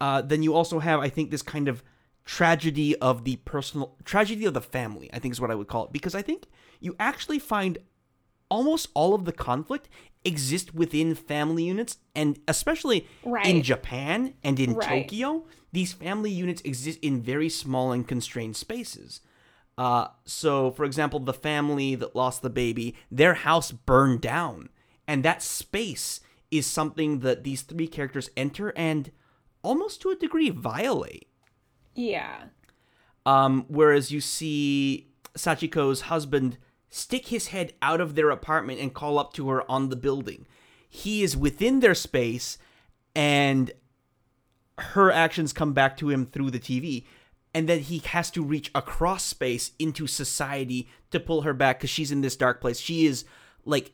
Uh, then you also have, I think, this kind of tragedy of the personal tragedy of the family. I think is what I would call it because I think you actually find almost all of the conflict exist within family units and especially in Japan and in Right. Tokyo these family units exist in very small and constrained spaces. Uh, so for example the family that lost the baby their house burned down and that space is something that these three characters enter and almost to a degree violate. Yeah, um, whereas you see Sachiko's husband stick his head out of their apartment and call up to her on the building. He is within their space, and her actions come back to him through the TV. and then he has to reach across space into society to pull her back because she's in this dark place. She is like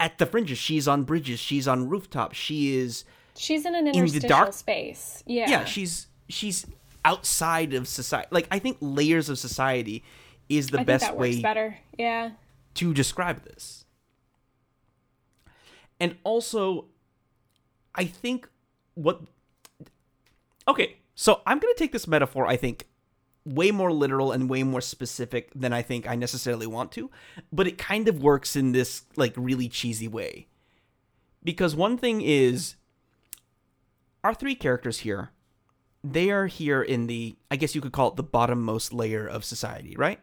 at the fringes. She's on bridges. She's on rooftops. She is She's in an in the interstitial dark- space. Yeah. yeah. She's she's outside of society. Like I think layers of society is the I think best way better. Yeah. To describe this. And also, I think what. Okay, so I'm going to take this metaphor, I think, way more literal and way more specific than I think I necessarily want to, but it kind of works in this, like, really cheesy way. Because one thing is, our three characters here, they are here in the, I guess you could call it the bottommost layer of society, right?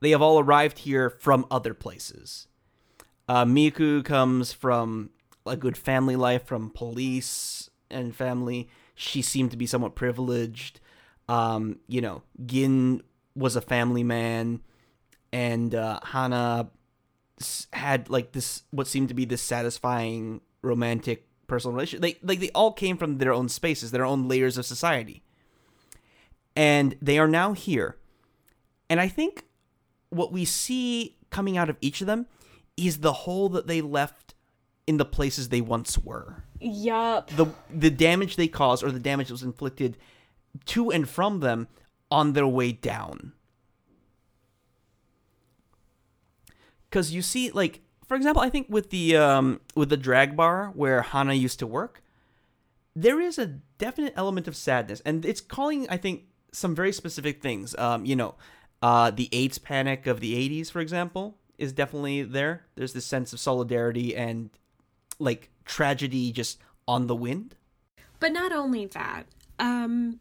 They have all arrived here from other places. Uh, Miyuki comes from a good family life, from police and family. She seemed to be somewhat privileged. Um, you know, Gin was a family man, and uh, Hana had like this what seemed to be this satisfying romantic personal relationship. They like they all came from their own spaces, their own layers of society, and they are now here. And I think what we see coming out of each of them is the hole that they left in the places they once were. Yup. The the damage they caused or the damage that was inflicted to and from them on their way down. Cuz you see like for example, I think with the um with the drag bar where Hana used to work, there is a definite element of sadness and it's calling I think some very specific things. Um, you know, uh, the AIDS panic of the 80s, for example, is definitely there. There's this sense of solidarity and like tragedy just on the wind. But not only that, um,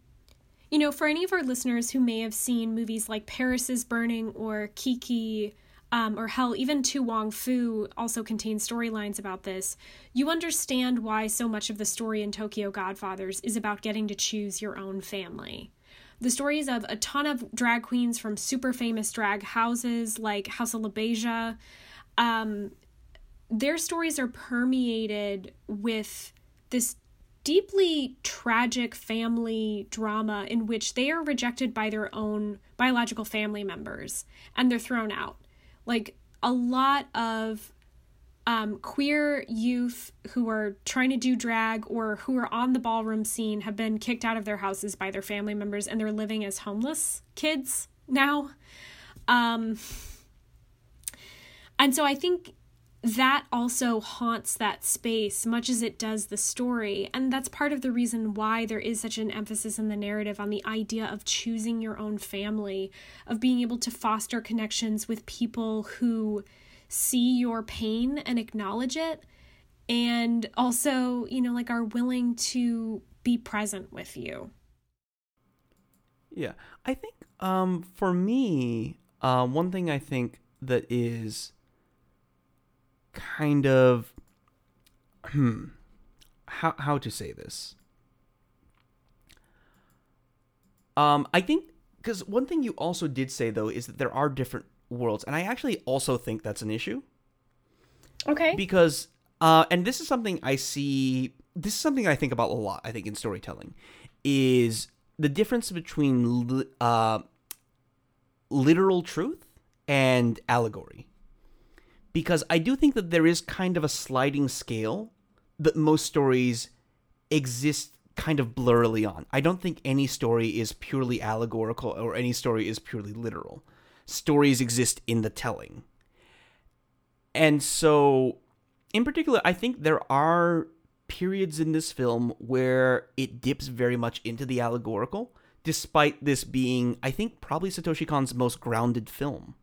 you know, for any of our listeners who may have seen movies like Paris is Burning or Kiki, um, or hell, even To Wong Foo also contains storylines about this, you understand why so much of the story in Tokyo Godfathers is about getting to choose your own family. The stories of a ton of drag queens from super famous drag houses like House of LaBeija, um, their stories are permeated with this deeply tragic family drama in which they are rejected by their own biological family members and they're thrown out. Like a lot of um, queer youth who are trying to do drag or who are on the ballroom scene have been kicked out of their houses by their family members and they're living as homeless kids now. Um, and so I think that also haunts that space much as it does the story. And that's part of the reason why there is such an emphasis in the narrative on the idea of choosing your own family, of being able to foster connections with people who see your pain and acknowledge it. And also, you know, like are willing to be present with you. Yeah, I think um, for me, uh, one thing I think that is kind of hmm how how to say this. Um, I think because one thing you also did say though is that there are different worlds, and I actually also think that's an issue. Okay. because uh and this is something i see this is something i think about a lot i think in storytelling is the difference between li- uh literal truth and allegory. Because i do think that there is kind of a sliding scale that most stories exist kind of blurrily on. I don't think any story is purely allegorical or any story is purely literal stories exist in the telling and so, in particular, I think there are periods in this film where it dips very much into the allegorical, despite this being, I think, probably Satoshi Kon's most grounded film.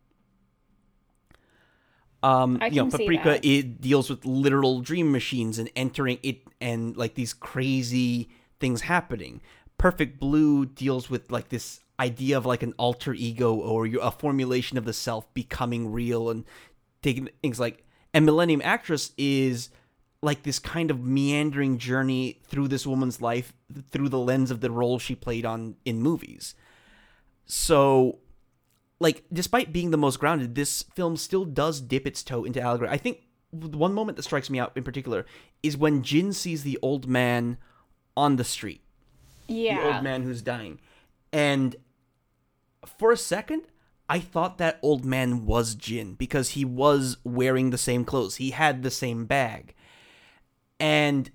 Um, I you know, Paprika it deals with literal dream machines and entering it and like these crazy things happening. Perfect Blue deals with like this idea of like an alter ego or your- a formulation of the self becoming real and taking things like and Millennium Actress is like this kind of meandering journey through this woman's life through the lens of the role she played on in movies. So like despite being the most grounded, this film still does dip its toe into allegory. I think one moment that strikes me out in particular is when Jin sees the old man on the street yeah. the old man who's dying. And for a second, I thought that old man was Jin because he was wearing the same clothes. He had the same bag. And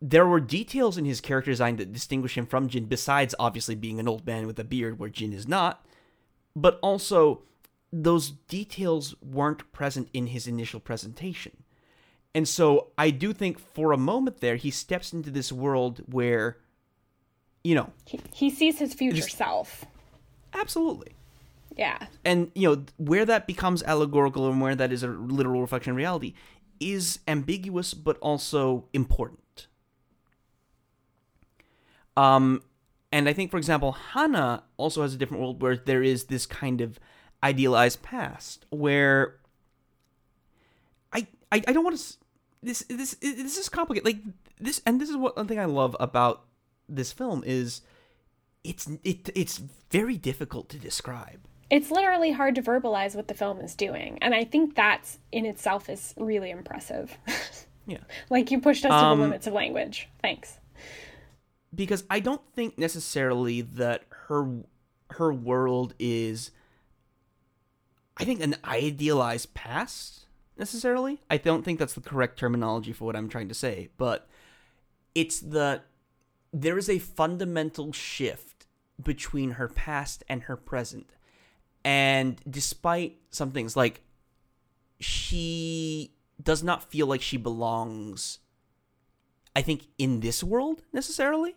there were details in his character design that distinguish him from Jin, besides obviously being an old man with a beard, where Jin is not. But also, those details weren't present in his initial presentation. And so I do think for a moment there, he steps into this world where, you know, He, he sees his future Just- self. Absolutely. Yeah. and you know where that becomes allegorical and where that is a literal reflection of reality is ambiguous but also important um and i think for example hana also has a different world where there is this kind of idealized past where i i, I don't want to this this this is complicated like this and this is what one thing i love about this film is it's it it's very difficult to describe It's literally hard to verbalize what the film is doing. And I think that's in itself is really impressive. (laughs) yeah like you pushed us to Um, the limits of language. Thanks. because I don't think necessarily that her her world is I think an idealized past necessarily. I don't think that's the correct terminology for what I'm trying to say, but it's the there is a fundamental shift between her past and her present. And despite some things like she does not feel like she belongs I think in this world necessarily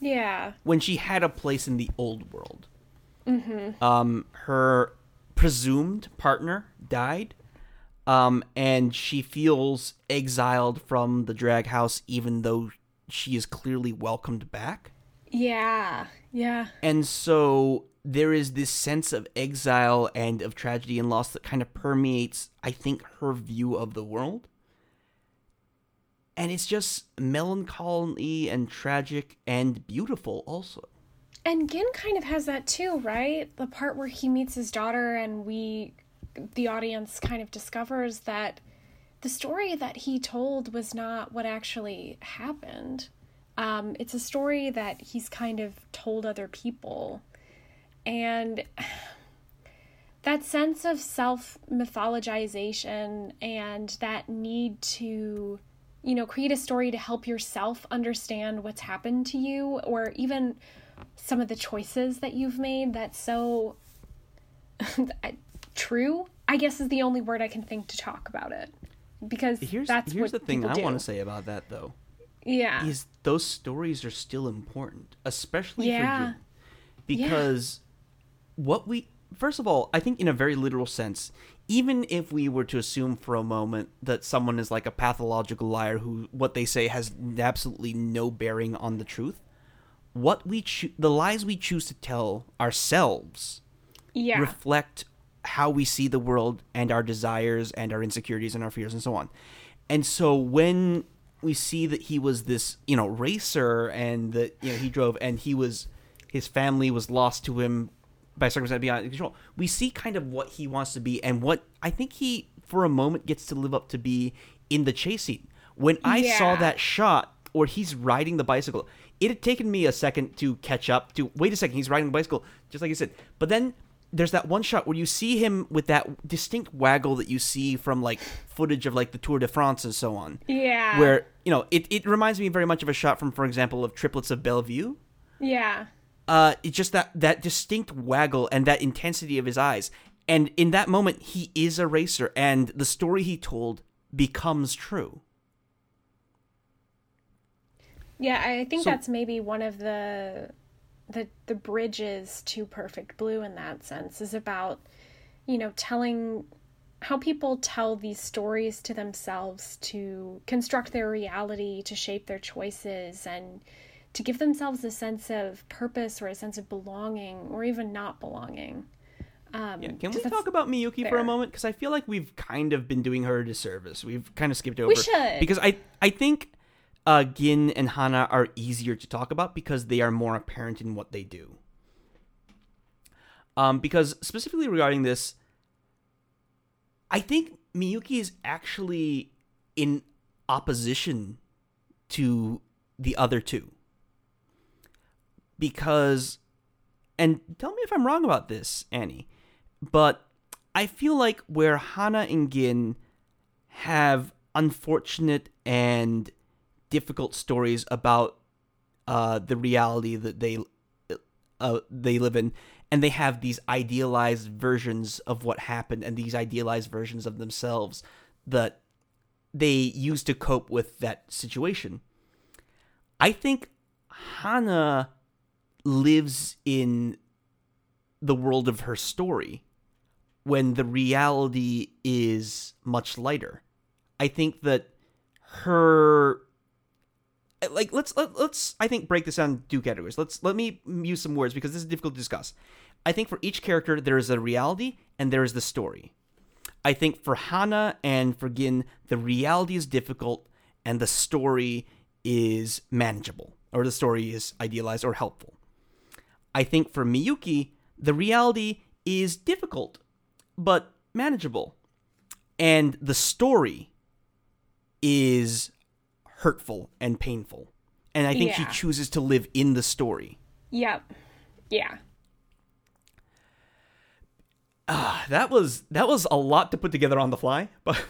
Yeah. when she had a place in the old world. Mm-hmm. Um, her presumed partner died, um, and she feels exiled from the drag house, even though she is clearly welcomed back. Yeah. Yeah. And so there is this sense of exile and of tragedy and loss that kind of permeates, I think, her view of the world. And it's just melancholy and tragic and beautiful, also. And Gin kind of has that too, right? The part where he meets his daughter and we the audience kind of discovers that the story that he told was not what actually happened. Um, it's a story that he's kind of told other people. And (sighs) that sense of self mythologization and that need to, you know, create a story to help yourself understand what's happened to you or even some of the choices that you've made that's so (laughs) true, I guess is the only word I can think to talk about it. Because Here's that's here's what the thing I want to say about that though. Yeah. Is those stories are still important, especially Yeah. for Jin. Because what we first of all, I think in a very literal sense, even if we were to assume for a moment that someone is like a pathological liar who what they say has absolutely no bearing on the truth, what we choo- the lies we choose to tell ourselves yeah. reflect how we see the world and our desires and our insecurities and our fears and so on. And so when we see that he was this, you know, racer and that you know he drove and he was his family was lost to him by circumstance beyond control. We see kind of what he wants to be and what I think he for a moment gets to live up to be in the chase scene. When I saw that shot where he's riding the bicycle, it had taken me a second to catch up to wait a second, he's riding the bicycle, just like you said. But then there's that one shot where you see him with that distinct waggle that you see from like footage of like the Tour de France and so on. Yeah. Where, you know, it, it reminds me very much of a shot from, for example, of Triplets of Bellevue. Yeah. Uh, it's just that that distinct waggle and that intensity of his eyes. And in that moment, he is a racer, and the story he told becomes true. Yeah, I think So- that's maybe one of the the the bridges to Perfect Blue in that sense is about you know telling how people tell these stories to themselves to construct their reality, to shape their choices and to give themselves a sense of purpose or a sense of belonging or even not belonging. Um, Yeah, can we talk about Miyuki for a moment? Because I feel like we've kind of been doing her a disservice. We've kind of skipped over. We should. because I I think uh, Gin and Hana are easier to talk about because they are more apparent in what they do. Um, because specifically regarding this, I think Miyuki is actually in opposition to the other two. Because and tell me if I'm wrong about this, Annie, but I feel like where Hana and Gin have unfortunate and difficult stories about uh, the reality that they uh, they live in, and they have these idealized versions of what happened and these idealized versions of themselves that they use to cope with that situation. I think Hana lives in the world of her story when the reality is much lighter. I think that her Uh, like let's let, let's I think break this down into two categories. Let's let me use some words because this is difficult to discuss. I think for each character there is a reality and there is the story. I think for Hana and for Gin the reality is difficult and the story is manageable or the story is idealized or helpful. I think for Miyuki the reality is difficult but manageable and the story is hurtful and painful. And I think Yeah. she chooses to live in the story. Yep. Yeah. Ah, that was that was a lot to put together on the fly, (laughs) but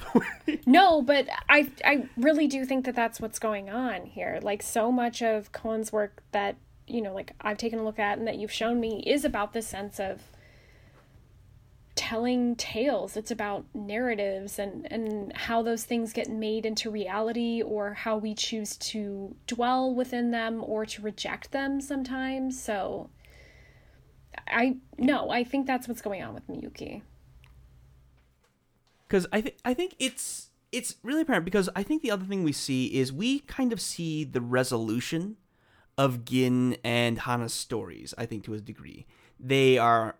No, but I I really do think that that's what's going on here. Like so much of Kon's work that you know, like I've taken a look at and that you've shown me is about this sense of telling tales. It's about narratives and and how those things get made into reality or how we choose to dwell within them or to reject them sometimes. So I no, I think that's what's going on with Miyuki. because I think I think it's it's really apparent because I think the other thing we see is we kind of see the resolution of Gin and Hana's stories. I think to a degree they are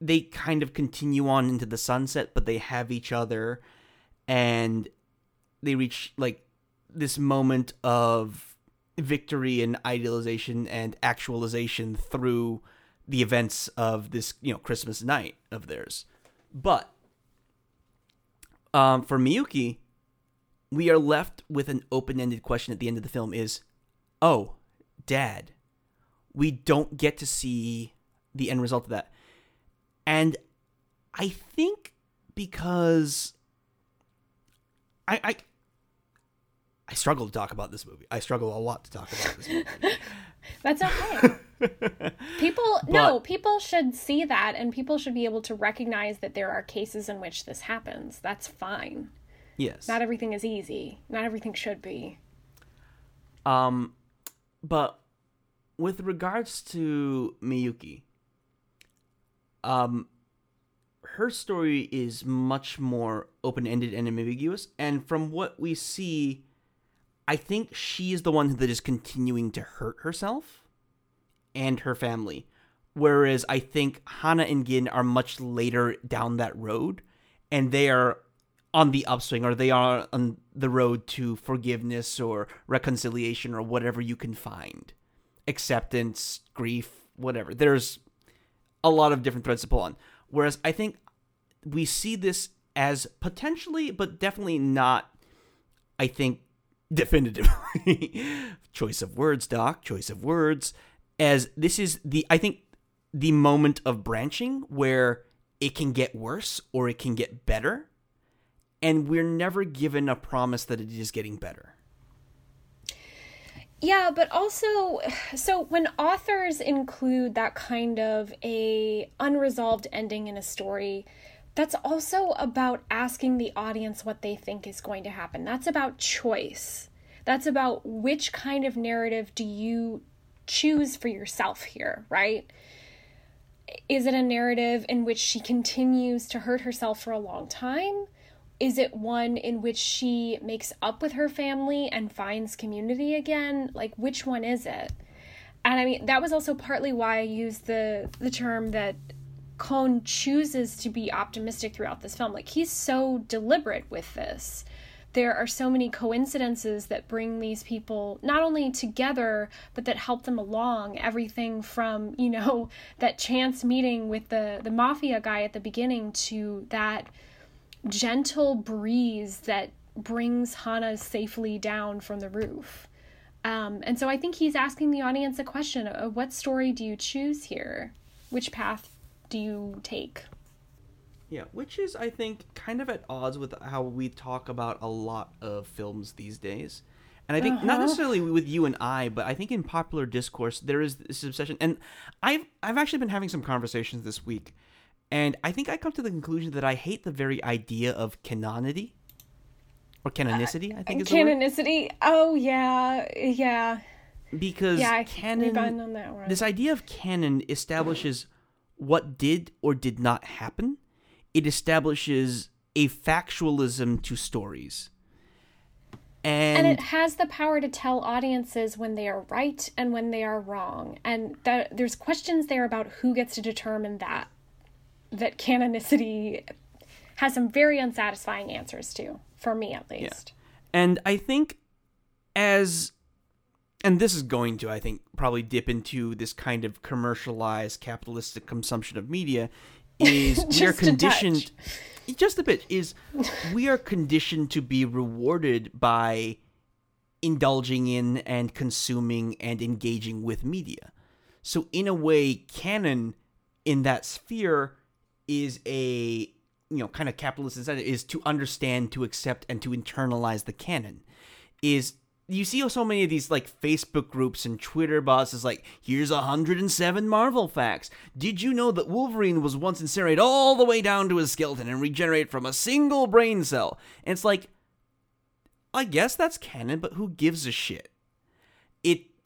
they kind of continue on into the sunset, but they have each other, and they reach like this moment of victory and idealization and actualization through the events of this you know Christmas night of theirs. But um, for Miyuki, we are left with an open-ended question at the end of the film: Is, oh, Dad, we don't get to see the end result of that, and I think because I I I struggle to talk about this movie. I struggle a lot to talk about this movie. (laughs) That's okay. (laughs) people no, people should see that and people should be able to recognize that there are cases in which this happens. That's fine. yes. Not everything is easy. Not everything should be. Um, but with regards to Miyuki, um, her story is much more open-ended and ambiguous, and from what we see, I think she is the one that is continuing to hurt herself and her family, whereas I think Hana and Gin are much later down that road, and they are on the upswing or they are on the road to forgiveness or reconciliation or whatever you can find. Acceptance grief whatever. There's a lot of different threads to pull on whereas i think we see this as potentially but definitely not i think (laughs) definitively choice of words doc choice of words as this is the i think the moment of branching where it can get worse or it can get better and we're never given a promise that it is getting better. Yeah, but also so when authors include that kind of a unresolved ending in a story, that's also about asking the audience what they think is going to happen. That's about choice. That's about which kind of narrative do you choose for yourself here, right? Is it a narrative in which she continues to hurt herself for a long time? Is it one in which she makes up with her family and finds community again? Like which one is it? And I mean that was also partly why I used the the term that Kon chooses to be optimistic throughout this film. Like he's so deliberate with this. There are so many coincidences that bring these people not only together, but that help them along. Everything from, you know, (laughs) that chance meeting with the, the mafia guy at the beginning to that gentle breeze that brings Hana safely down from the roof. Um, and so I think he's asking the audience a question of what story do you choose here? Which path do you take? Yeah, which is I think kind of at odds with how we talk about a lot of films these days. And I think not Uh-huh. necessarily with you and I, but I think in popular discourse there is this obsession and I've I've actually been having some conversations this week and I think I come to the conclusion that I hate the very idea of canonity or canonicity, I think is. Canonicity. Oh yeah, yeah, Because yeah. I canon on that one. this idea of canon establishes what did or did not happen. It establishes a factualism to stories. And, and it has the power to tell audiences when they are right and when they are wrong and that there's questions there about who gets to determine that that canonicity has some very unsatisfying answers to for me at least. And I think as and this is going to I think probably dip into this kind of commercialized capitalistic consumption of media (laughs) is we are conditioned just a bit is we are conditioned to be rewarded by indulging in and consuming and engaging with media. So in a way canon in that sphere is a you know kind of capitalist incentive is to understand to accept and to internalize the canon is you see so many of these like Facebook groups and Twitter bots is like, here's 107 Marvel facts. Did you know that Wolverine was once incinerated all the way down to his skeleton and regenerated from a single brain cell? And it's like, I guess that's canon, but who gives a shit?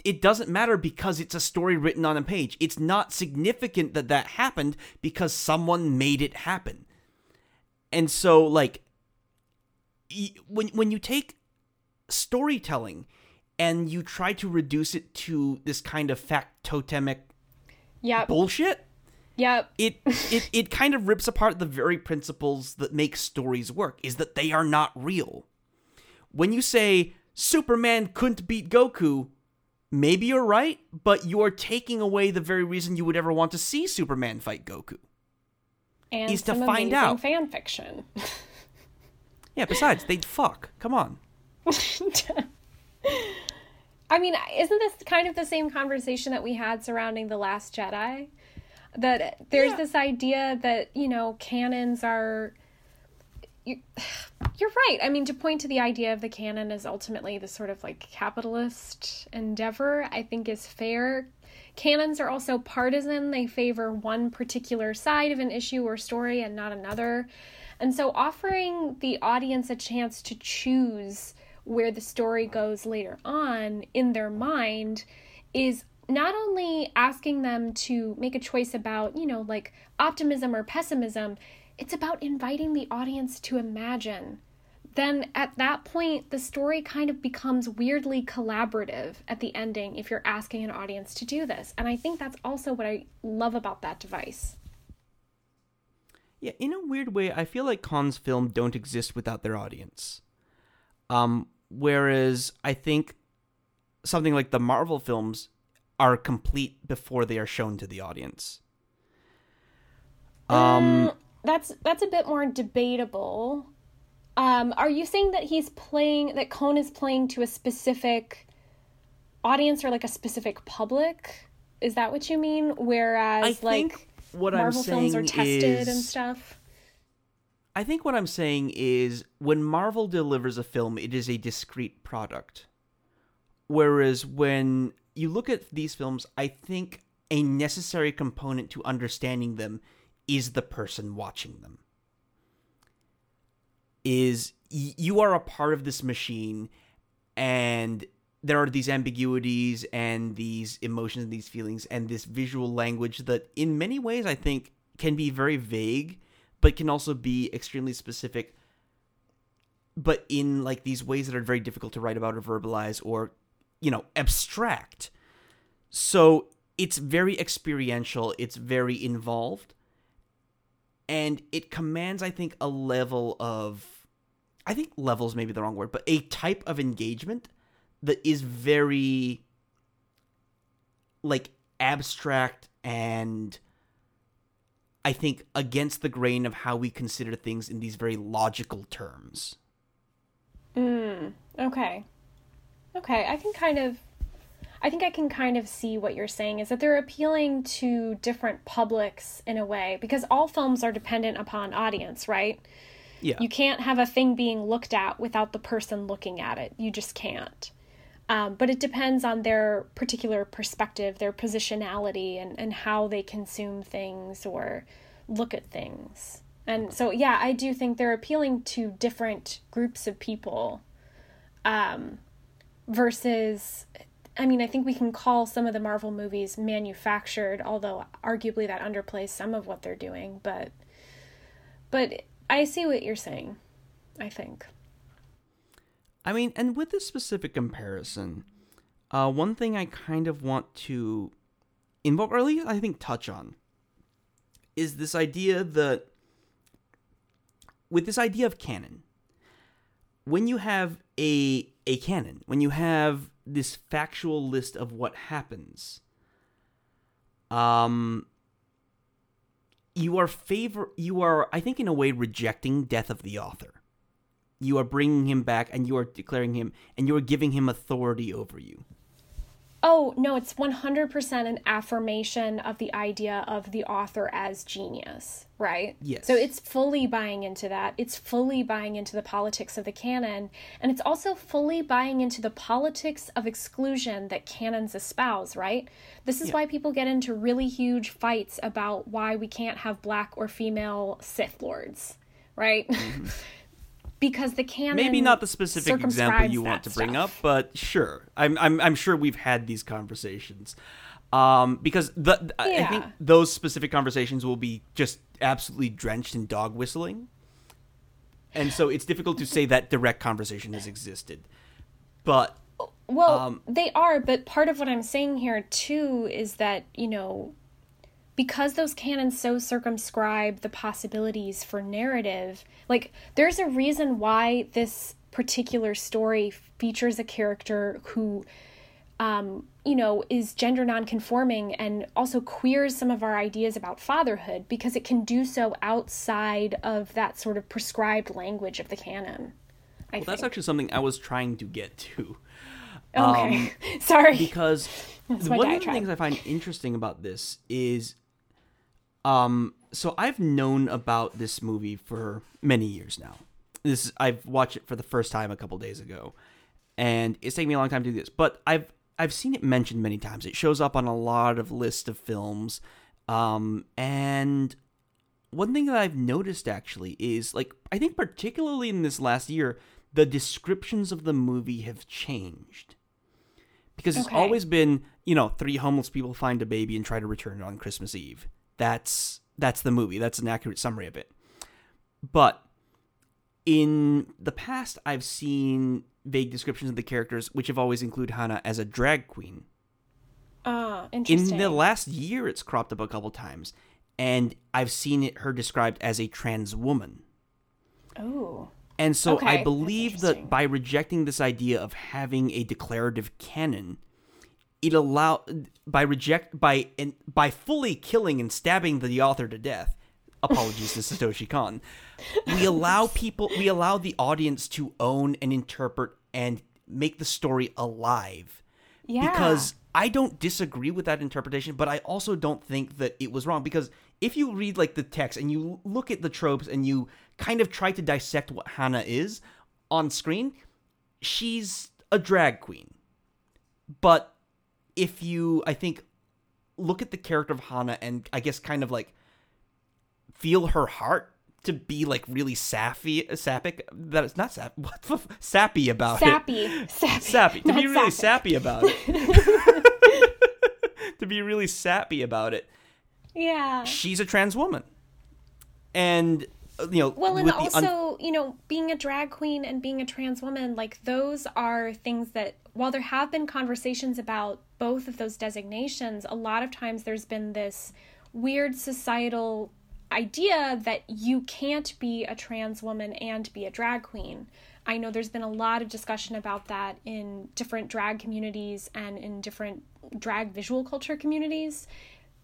It doesn't matter because it's a story written on a page. It's not significant that that happened because someone made it happen. And so like when when you take storytelling and you try to reduce it to this kind of fact totemic yep bullshit yep it it it kind of rips apart the very principles that make stories work is that they are not real when you say superman couldn't beat goku maybe you're right but you're taking away the very reason you would ever want to see superman fight goku and is to find out. fan fiction (laughs) yeah besides they'd fuck come on I mean, isn't this kind of the same conversation that we had surrounding The Last Jedi? That there's Yeah. this idea that, you know, canons are. You, (sighs) you're right. I mean, to point to the idea of the canon as ultimately the sort of like capitalist endeavor, I think is fair. Canons are also partisan, they favor one particular side of an issue or story and not another. And so offering the audience a chance to choose where the story goes later on in their mind is not only asking them to make a choice about, you know, like optimism or pessimism, it's about inviting the audience to imagine. Then at that point, the story kind of becomes weirdly collaborative at the ending if you're asking an audience to do this. And I think that's also what I love about that device. Yeah, in a weird way, I feel like Kon's film don't exist without their audience. Um, whereas I think something like the Marvel films are complete before they are shown to the audience. Um, That's that's a bit more debatable. Um, are you saying that he's playing that Kon is playing to a specific audience or like a specific public? Is that what you mean? Whereas I think like what I'm Marvel films are tested and is- stuff. I think what I'm saying is when Marvel delivers a film, it is a discrete product. Whereas when you look at these films, I think a necessary component to understanding them is the person watching them. Is you are a part of this machine and there are these ambiguities and these emotions and these feelings and this visual language that in many ways I think can be very vague but can also be extremely specific but in like these ways that are very difficult to write about or verbalize or you know abstract so it's very experiential it's very involved and it commands i think a level of i think levels maybe the wrong word but a type of engagement that is very like abstract and I think against the grain of how we consider things in these very logical terms. Mm, okay. Okay, I can kind of I think I can kind of see what you're saying is that they're appealing to different publics in a way because all films are dependent upon audience, right? Yeah. You can't have a thing being looked at without the person looking at it. You just can't. Um, but it depends on their particular perspective, their positionality, and, and how they consume things or look at things. And so, yeah, I do think they're appealing to different groups of people um, versus I mean, I think we can call some of the Marvel movies manufactured, although arguably that underplays some of what they're doing, but but I see what you're saying. I think. I mean, and with this specific comparison, uh, one thing I kind of want to invoke, or at least I think touch on, is this idea that with this idea of canon, when you have a a canon, when you have this factual list of what happens, um, you are favor you are I think in a way rejecting death of the author. You are bringing him back and you are declaring him and you are giving him authority over you. Oh, no, it's 100% an affirmation of the idea of the author as genius, right? Yes. So it's fully buying into that. It's fully buying into the politics of the canon. And it's also fully buying into the politics of exclusion that canons espouse, right? This is Yeah. why people get into really huge fights about why we can't have black or female Sith lords, right? Mm-hmm. (laughs) because the canon. Maybe not the specific example you want to bring stuff. up, but sure. I'm I'm I'm sure we've had these conversations. Um, because the, th- I think those specific conversations will be just absolutely drenched in dog whistling. And so it's difficult to say that direct conversation has existed. But Well, Um, they are, but part of what I'm saying here too is that, you know, because those canons so circumscribe the possibilities for narrative, like there's a reason why this particular story features a character who um, you know, is gender nonconforming and also queers some of our ideas about fatherhood because it can do so outside of that sort of prescribed language of the canon. I well, that's actually something I was trying to get to. okay. (laughs) Sorry. because one of the things I find interesting about this is, um, so I've known about this movie for many years now. This I've watched it for the first time a couple days ago, and it's taken me a long time to do this, but I've I've seen it mentioned many times. It shows up on a lot of lists of films, um, and one thing that I've noticed actually is like I think particularly in this last year, the descriptions of the movie have changed because it's always been you know three homeless people find a baby and try to return it on christmas eve that's that's the movie. That's an accurate summary of it. But in the past i've seen vague descriptions of the characters which have always included Hana as a drag queen. Ah, in interesting. In the last year it's cropped up a couple times and i've seen it her described as a trans woman. Oh. and so Okay, I believe that by rejecting this idea of having a declarative canon, it allow by reject by and by fully killing and stabbing the author to death. Apologies to Satoshi Kon. We (laughs) allow people, we allow the audience to own and interpret and make the story alive. Yeah. Because I don't disagree with that interpretation, but I also don't think that it was wrong. Because if you read like the text and you look at the tropes and you kind of try to dissect what Hana is on screen, she's a drag queen. But if you, I think, look at the character of Hana and I guess kind of like feel her heart to be like really sappy, sapphic. That it's not sap, (laughs) what the f- sappy about it. Sappy, sappy, sappy. To be really sappy. about it. (laughs) To be really sappy about it. Yeah. she's a trans woman. And uh, you know Well, and the un- also, you know, being a drag queen and being a trans woman, like those are things that, while there have been conversations about both of those designations, a lot of times there's been this weird societal idea that you can't be a trans woman and be a drag queen. I know there's been a lot of discussion about that in different drag communities and in different drag visual culture communities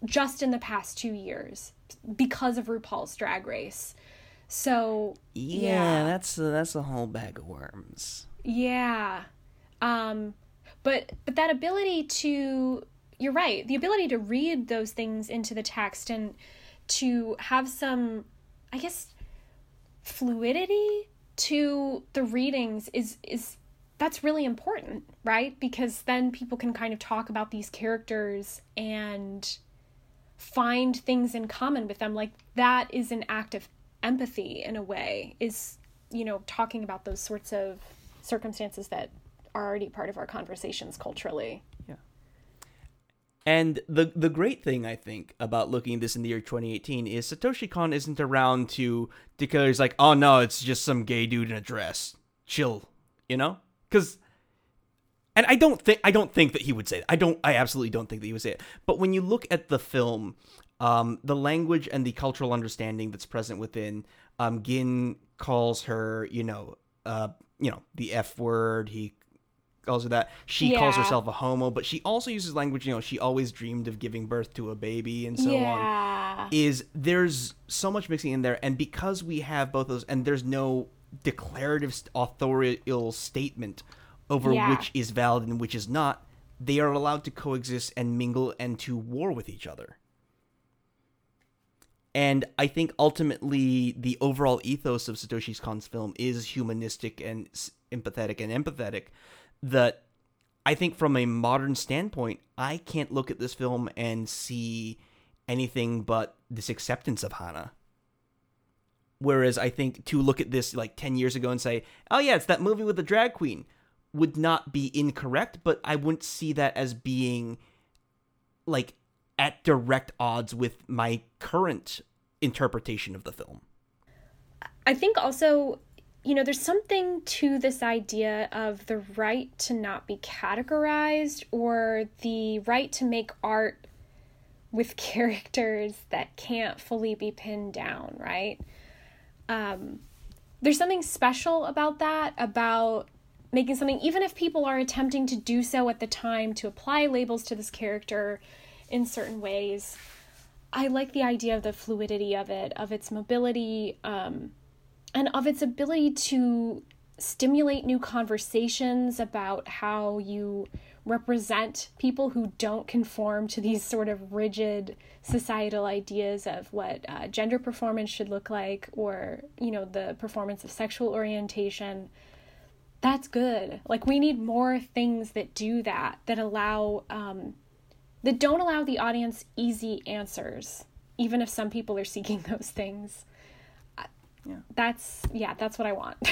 just in the past two years because of RuPaul's Drag Race. So yeah, that's a, that's a whole bag of worms yeah, Um, but but that ability to you're right, the ability to read those things into the text and to have some, I guess, fluidity to the readings is is that's really important, right? Because then people can kind of talk about these characters and find things in common with them. Like that is an act of empathy in a way, is, you know, talking about those sorts of circumstances that are already part of our conversations culturally. Yeah. And the the great thing I think about looking at this in the year 2018 is Satoshi Kon isn't around to declare he's like, oh no, it's just some gay dude in a dress. Chill, you know? Because, and I don't think I don't think that he would say that. I don't. I absolutely don't think that he would say it. But when you look at the film, um, the language and the cultural understanding that's present within, um, Gin calls her, you know, uh, you know, the F word. He calls her that. She calls herself a homo, but she also uses language. You know, she always dreamed of giving birth to a baby and so on is there's so much mixing in there and because we have both those and there's no declarative authorial statement over Yeah. which is valid and which is not they are allowed to coexist and mingle and to war with each other and i think ultimately the overall ethos of satoshi kon's film is humanistic and s- empathetic and empathetic that I think from a modern standpoint, I can't look at this film and see anything but this acceptance of Hana. Whereas I think to look at this like 10 years ago and say, oh yeah, it's that movie with the drag queen, would not be incorrect, but I wouldn't see that as being like at direct odds with my current interpretation of the film. I think also, you know, there's something to this idea of the right to not be categorized or the right to make art with (laughs) characters that can't fully be pinned down, right? Um, there's something special about that, about making something, even if people are attempting to do so at the time to apply labels to this character in certain ways. I like the idea of the fluidity of it, of its mobility, um, and of its ability to stimulate new conversations about how you represent people who don't conform to these sort of rigid societal ideas of what uh, gender performance should look like or you know the performance of sexual orientation that's good. Like we need more things that do that that allow um, that don't allow the audience easy answers even if some people are seeking (laughs) those things I- that's yeah that's what i want (laughs)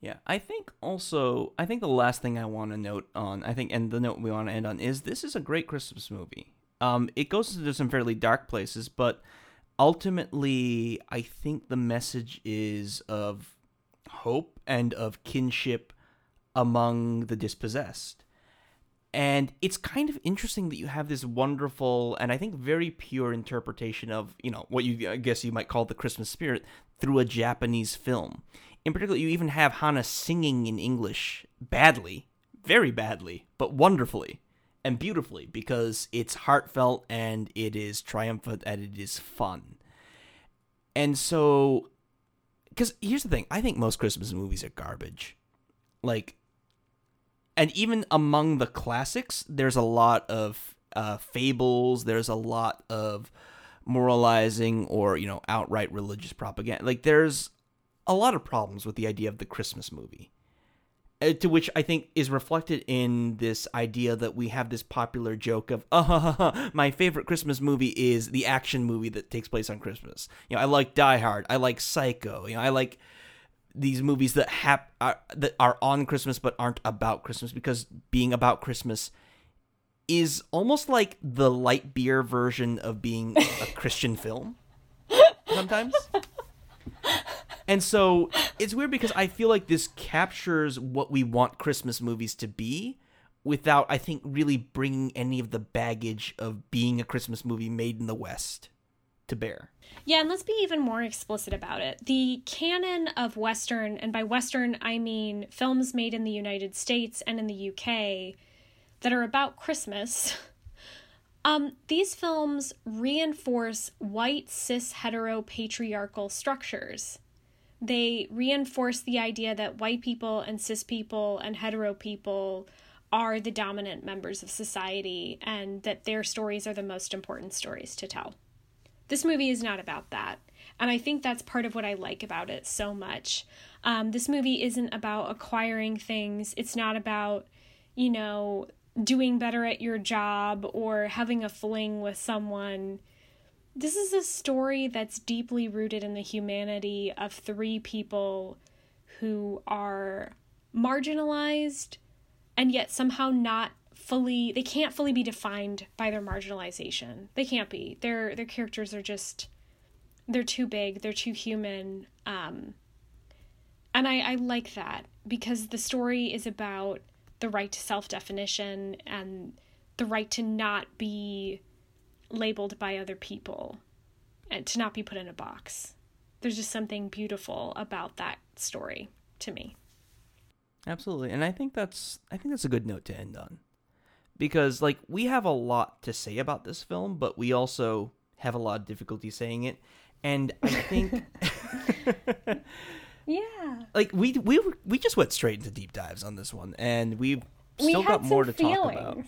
Yeah, I think also I think the last thing I want to note on I think and the note we want to end on is this is a great Christmas movie. Um, it goes into some fairly dark places, but ultimately I think the message is of hope and of kinship among the dispossessed. And it's kind of interesting that you have this wonderful and I think very pure interpretation of, you know, what you I guess you might call the Christmas spirit through a Japanese film. In particular, you even have Hana singing in English badly, very badly, but wonderfully and beautifully because it's heartfelt and it is triumphant and it is fun. And so, because here's the thing I think most Christmas movies are garbage. Like, and even among the classics, there's a lot of uh, fables, there's a lot of moralizing or, you know, outright religious propaganda. Like, there's a lot of problems with the idea of the Christmas movie. Uh, to which I think is reflected in this idea that we have this popular joke of, (laughs) oh, my favorite Christmas movie is the action movie that takes place on Christmas. You know, I like Die Hard, I like Psycho, you know, I like these movies that hap- are, that are on Christmas but aren't about Christmas because being about Christmas is almost like the light beer version of being a (laughs) Christian film sometimes. And so it's weird because I feel like this captures what we want Christmas movies to be without, I think, really bringing any of the baggage of being a Christmas movie made in the West to bear. Yeah, and let's be even more explicit about it. The canon of Western, and by Western I mean films made in the United States and in the UK that are about Christmas, (laughs) um, these films reinforce white cis hetero patriarchal structures, they reinforce the idea that white people and cis people and hetero people are the dominant members of society and that their stories are the most important stories to tell. This movie is not about that. And I think that's part of what I like about it so much. Um, this movie isn't about acquiring things, it's not about, you know, doing better at your job or having a fling with someone. This is a story that's deeply rooted in the humanity of three people who are marginalized and yet somehow not fully they can't fully be defined by their marginalization. They can't be. Their their characters are just they're too big, they're too human. Um and I, I like that because the story is about the right to self definition and the right to not be labeled by other people and to not be put in a box. There's just something beautiful about that story to me. Absolutely. And I think that's I think that's a good note to end on. Because like we have a lot to say about this film, but we also have a lot of difficulty saying it. And I think (laughs) Yeah. like we we were- we just went straight into deep dives on this one and we've still we got more to talk about.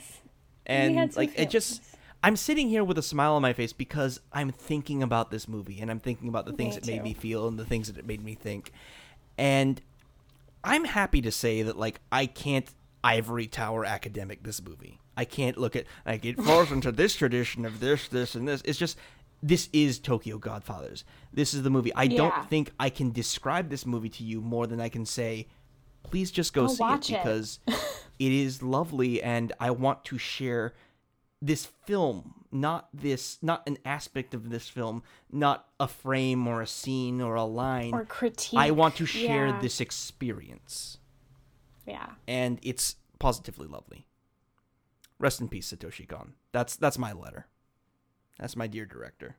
And like it just. I'm sitting here with a smile on my face because I'm thinking about this movie and I'm thinking about the things Me it made me feel and the things that it made me think. And I'm happy to say that like I can't ivory tower academic this movie. I can't look at like it falls into this tradition of this, this, and this. It's just this is Tokyo Godfathers. This is the movie. I Yeah. don't think I can describe this movie to you more than I can say, please just go see it it. because (laughs) it is lovely and I want to share this film, not this not an aspect of this film, not a frame or a scene or a line. Or critique. I want to share Yeah. this experience Yeah. and it's positively lovely. Rest in peace, Satoshi Kon. That's that's my letter. That's my dear director.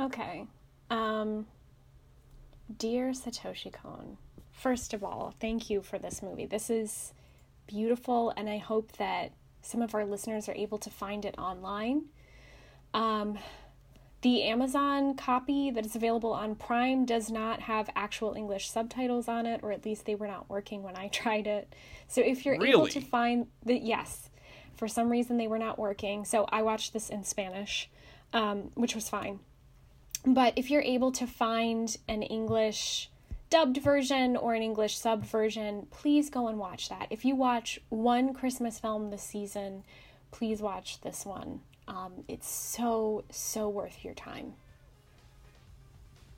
Okay. Um Dear Satoshi Kon, first of all, thank you for this movie. This is beautiful and I hope that some of our listeners are able to find it online. Um the Amazon copy that is available on Prime does not have actual English subtitles on it, or at least they were not working when I (laughs) tried it. So if you're able to find the yes, for some reason they were not working. So I watched this in Spanish, um, which was fine. But if you're able to find an English dubbed version or an English subbed version, please go and watch that. If you watch one Christmas film this season, please watch this one. Um, it's so, so worth your time.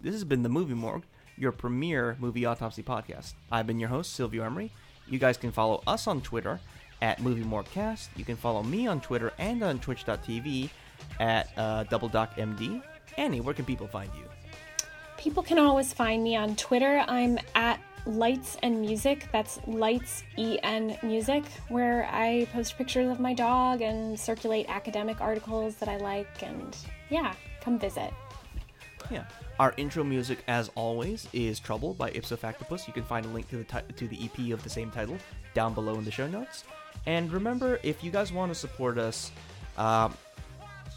This has been the Movie Morgue, your premier movie autopsy podcast. I've been your host, Silvio Emery. You guys can follow us on Twitter at Movie Morguecast. You can follow me on Twitter and on Twitch.tv at uh, DoubleDocMD. Annie, where can people find you? People can always find me on Twitter. I'm at Lights and Music. That's Lights E N Music, where I post pictures of my dog and circulate academic articles that I like. And yeah, come visit. Yeah. Our intro music, as always, is "Trouble" by Ipso Factopus. You can find a link to the ti- to the EP of the same title down below in the show notes. And remember, if you guys want to support us, um,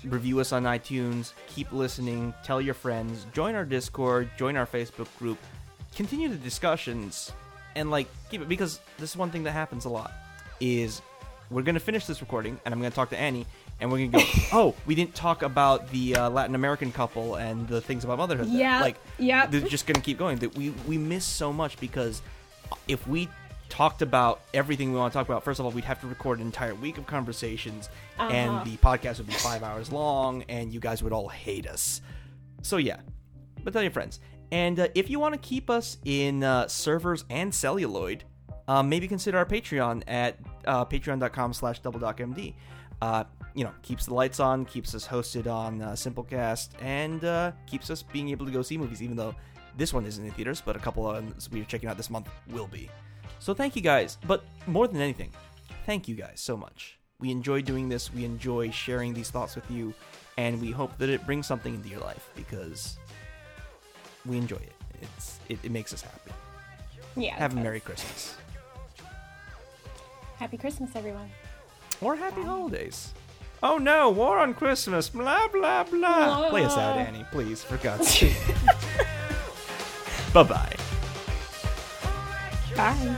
review us on iTunes, keep listening, tell your friends, join our Discord, join our Facebook group, continue the discussions, and like keep it because this is one thing that happens a lot is we're gonna finish this recording and I'm gonna talk to Annie and we're gonna go. (laughs) oh, we didn't talk about the uh, Latin American couple and the things about motherhood. there." Yeah, like yep. they're just gonna keep going. That we we miss so much because if we talked about everything we want to talk about, first of all, we'd have to record an entire week of conversations, and Uh-huh. the podcast would be five hours long, and you guys would all hate us. So yeah, but tell your friends. And uh, if you want to keep us in uh, servers and celluloid, um, maybe consider our Patreon at uh, patreon.com slash doubledocmd. Uh, you know, keeps the lights on, keeps us hosted on uh, Simplecast, and uh, keeps us being able to go see movies, even though this one isn't in theaters, but a couple of ones we're checking out this month will be. So thank you guys. But more than anything, thank you guys so much. We enjoy doing this, we enjoy sharing these thoughts with you, and we hope that it brings something into your life because we enjoy it. It's it, it makes us happy. Yeah. Have a. Merry Christmas. Happy Christmas, everyone. Or happy Bye. holidays. Oh no, war on Christmas. Blah blah blah. blah. Play us out, Annie, please, for God's (laughs) sake. (laughs) Bye-bye. Bye.